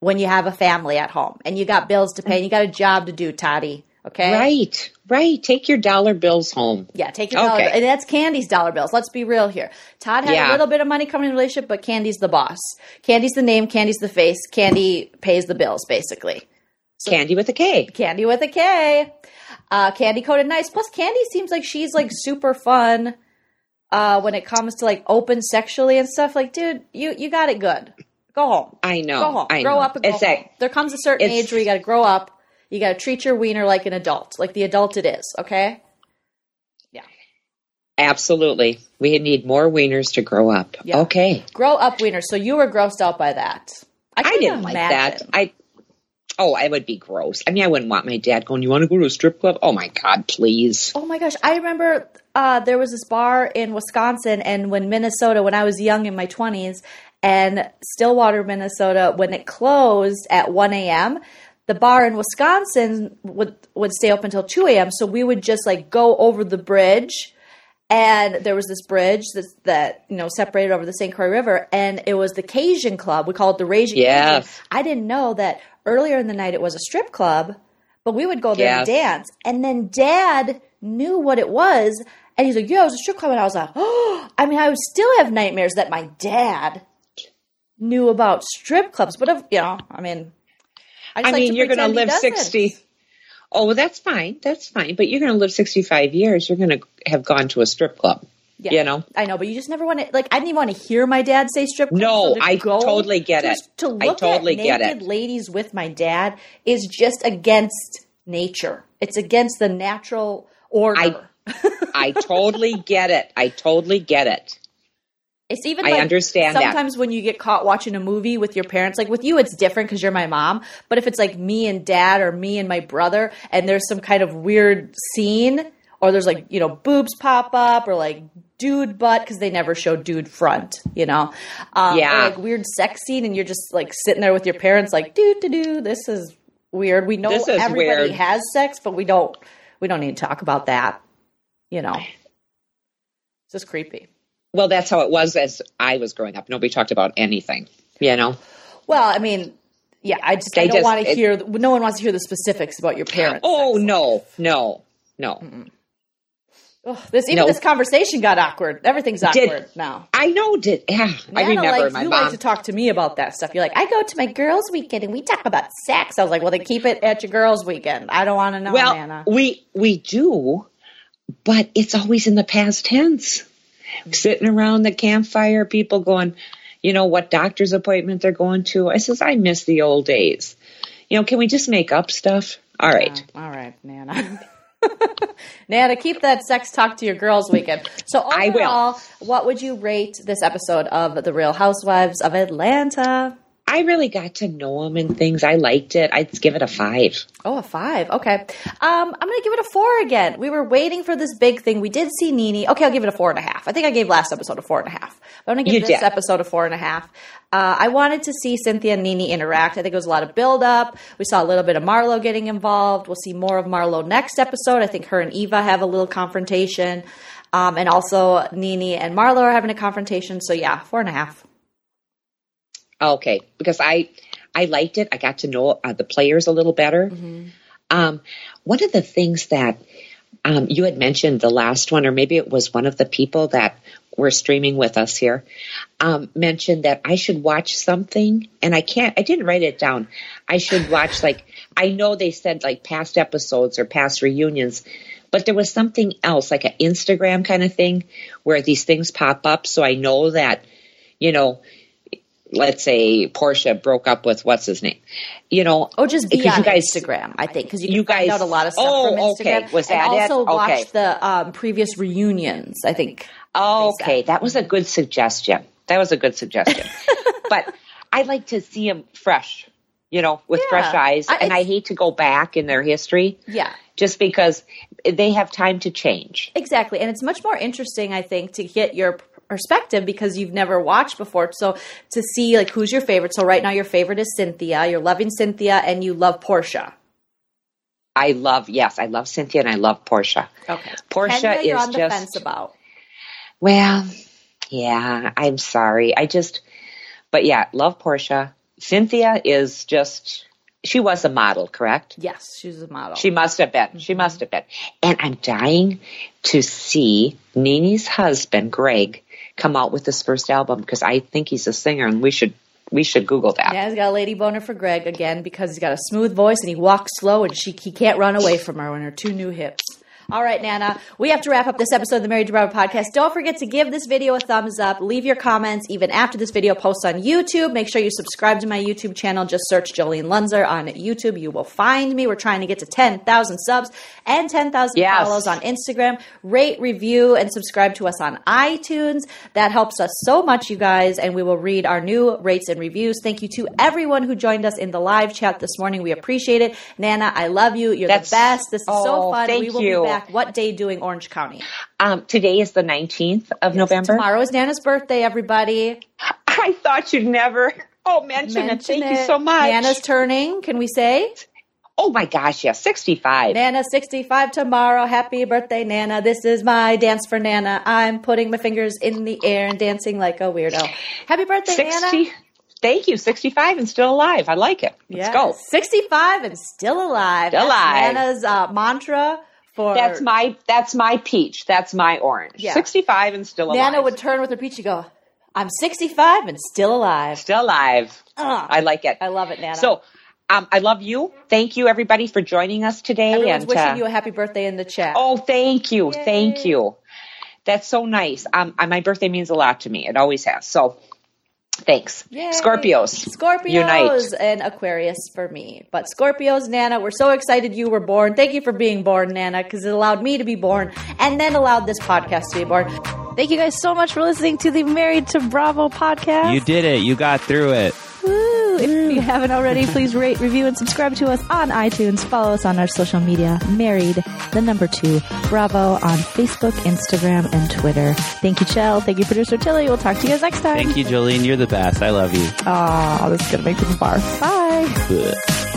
when you have a family at home and you got bills to pay and you got a job to do, Toddy. Okay. Right, right. Take your dollar bills home. Yeah, take your dollar Okay. and that's Kandi's dollar bills. Let's be real here. Todd had a little bit of money coming in the relationship, but Kandi's the boss. Kandi's the name, Kandi's the face, Kandi pays the bills, basically. Kandi with a K. Kandi with a K. Uh, Candy coated nice. Plus, Kandi seems like she's like super fun uh, when it comes to like open sexually and stuff. Like, dude, you you got it good. Go home. I know. Go home. I grow know. up and go It's home. There comes a certain age where you got to grow up. You got to treat your wiener like an adult, like the adult it is. Okay. Yeah. Absolutely. We need more wieners to grow up. Yeah. Okay. Grow up wieners. So you were grossed out by that. I, couldn't didn't like that. I oh, I would be gross. I mean, I wouldn't want my dad going. You want to go to a strip club? Oh my god, please. Oh my gosh, I remember uh, there was this bar in Wisconsin, and when Minnesota, when I was young in my twenties, and Stillwater, Minnesota, when it closed at one a.m., the bar in Wisconsin would would stay open until two a.m. So we would just like go over the bridge. And there was this bridge that, that you know separated over the St. Croix River, and it was the Cajun Club. We called it the Raging Yes. Cajun. I didn't know that earlier in the night it was a strip club, but we would go there Yes. to dance. And then dad knew what it was. And he's like, yeah, it was a strip club. And I was like, oh, I mean, I would still have nightmares that my dad knew about strip clubs. But, if, you know, I mean, I, just I like mean, to you're going to live 60. Oh, well, that's fine. That's fine. But you're going to live 65 years. You're going to have gone to a strip club. Yeah. You know? I know, but you just never want to, like, I didn't even want to hear my dad say strip club. No, so to I totally get it. To look totally at get naked it. ladies with my dad is just against nature. It's against the natural order. I totally get it. I totally get it. It's even Like I understand that. sometimes when you get caught watching a movie with your parents, like with you, it's different because you're my mom. But if it's like me and dad or me and my brother, and there's some kind of weird scene, or there's like you know boobs pop up, or like dude butt because they never show dude front, you know, um, Yeah. like weird sex scene, and you're just like sitting there with your parents, like do do do. This is weird. We know everybody weird. has sex, but we don't. We don't need to talk about that. You know, it's just creepy. Well, that's how it was as I was growing up. Nobody talked about anything, you know? Well, I mean, yeah, I just I don't want to hear. No one wants to hear the specifics about your parents. Oh, no, no, no. Ugh, this even No. this conversation got awkward. Everything's Did- awkward now. I know, did, yeah, I remember likes- my you mom. like to talk to me about that stuff. You're like, I go to my girls' weekend and we talk about sex. I was like, well, then keep it at your girls' weekend. I don't want to know, well, Nana. we, we do, but it's always in the past tense. Mm-hmm. Sitting around the campfire, people going, you know, what doctor's appointment they're going to. I says, I miss the old days. You know, can we just make up stuff? All right. Oh, all right, Nana. Nana, keep that sex talk to your girls' weekend. So I will. overall, what would you rate this episode of The Real Housewives of Atlanta? I really got to know him and things. I liked it. I'd give it a five. Oh, a five. Okay. Um, I'm going to give it a four again. We were waiting for this big thing. We did see Nene. Okay, I'll give it a four and a half. I think I gave last episode a four and a half. But I'm going to give You this did. episode a four and a half. Uh, I wanted to see Cynthia and Nene interact. I think it was a lot of build up. We saw a little bit of Marlo getting involved. We'll see more of Marlo next episode. I think her and Eva have a little confrontation. Um, and also Nene and Marlo are having a confrontation. So yeah, four and a half. Okay, because I I liked it. I got to know uh, the players a little better. Um, one of the things that um, you had mentioned the last one, or maybe it was one of the people that were streaming with us here, um, mentioned that I should watch something, and I can't. I didn't write it down. I should watch like I know they said like past episodes or past reunions. But there was something else, like an Instagram kind of thing, where these things pop up. So I know that, you know, let's say Porsha broke up with what's his name, you know, Oh, just be because on you guys, Instagram, I think, because you, you can find guys- out a lot of stuff Oh, from Instagram. okay. Was that and it? also Okay. watch the um, previous reunions. I think. Oh, okay, that was a good suggestion. That was a good suggestion. but I like to see them fresh, you know, with Yeah. fresh eyes, I- and I hate to go back in their history Yeah, just because they have time to change. exactly, and it's much more interesting, I think, to get your perspective because you've never watched before. So to see like who's your favorite. So right now, your favorite is Cynthia. You're loving Cynthia, and you love Porsha. I love, yes, I love Cynthia and I love Porsha. Okay, Porsha is on the just- fence about. Well, yeah, I'm sorry. I just, but yeah, love Porsha. Cynthia is just, she was a model, correct? Yes, she's a model. She must have been. She mm-hmm. must have been. And I'm dying to see Nene's husband, Greg, come out with his first album because I think he's a singer and we should we should Google that. Yeah, he's got a lady boner for Greg again because he's got a smooth voice and he walks slow and she he can't run away from her in her two new hips. All right, Nana, we have to wrap up this episode of the Married to Bravo podcast. Don't forget to give this video a thumbs up. Leave your comments even after this video posts on YouTube. Make sure you subscribe to my YouTube channel. Just search Jolene Lunzer on YouTube. You will find me. We're trying to get to 10,000 subs and 10,000 Yes. follows on Instagram. Rate, review, and subscribe to us on iTunes. That helps us so much, you guys, and we will read our new rates and reviews. Thank you to everyone who joined us in the live chat this morning. We appreciate it. Nana, I love you. You're That's- the best. This is so Oh, fun. thank we will you. be back. What day doing Orange County? Um, today is the 19th of November. Tomorrow is Nana's birthday, everybody. I thought you'd never. Oh, mention, it. Mention Thank you so much. Nana's turning, can we say? oh my gosh, yes, 65. Nana 65 tomorrow. Happy birthday, Nana. This is my dance for Nana. I'm putting my fingers in the air and dancing like a weirdo. Happy birthday, 60. Nana. Thank you. 65 and still alive. I like it. Let's Yes. go. 65 and still alive. Still alive. Nana's uh, mantra for That's my that's my peach. That's my orange. Yeah. 65 and still alive. Nana would turn with her peach and go, I'm 65 and still alive. still alive. Ugh. I like it. I love it, Nana. So, um, I love you. Thank you, everybody, for joining us today. everyone's and wishing uh, you a happy birthday in the chat. oh, thank you, Yay. thank you. That's so nice. Um, my birthday means a lot to me. It always has. So, thanks, Yay. Scorpios. Scorpios Unite. and Aquarius for me. But Scorpios, Nana, we're so excited you were born. Thank you for being born, Nana, because it allowed me to be born and then allowed this podcast to be born. Thank you guys so much for listening to the Married to Bravo podcast. You did it. You got through it. Woo! If you mm. haven't already, please rate, review, and subscribe to us on iTunes. Follow us on our social media, Married, the number two, Bravo on Facebook, Instagram, and Twitter. Thank you, Chell. Thank you, producer Tilly. We'll talk to you guys next time. Thank you, Jolene. You're the best. I love you. Aw, this is going to make people barf. Bye. Ugh.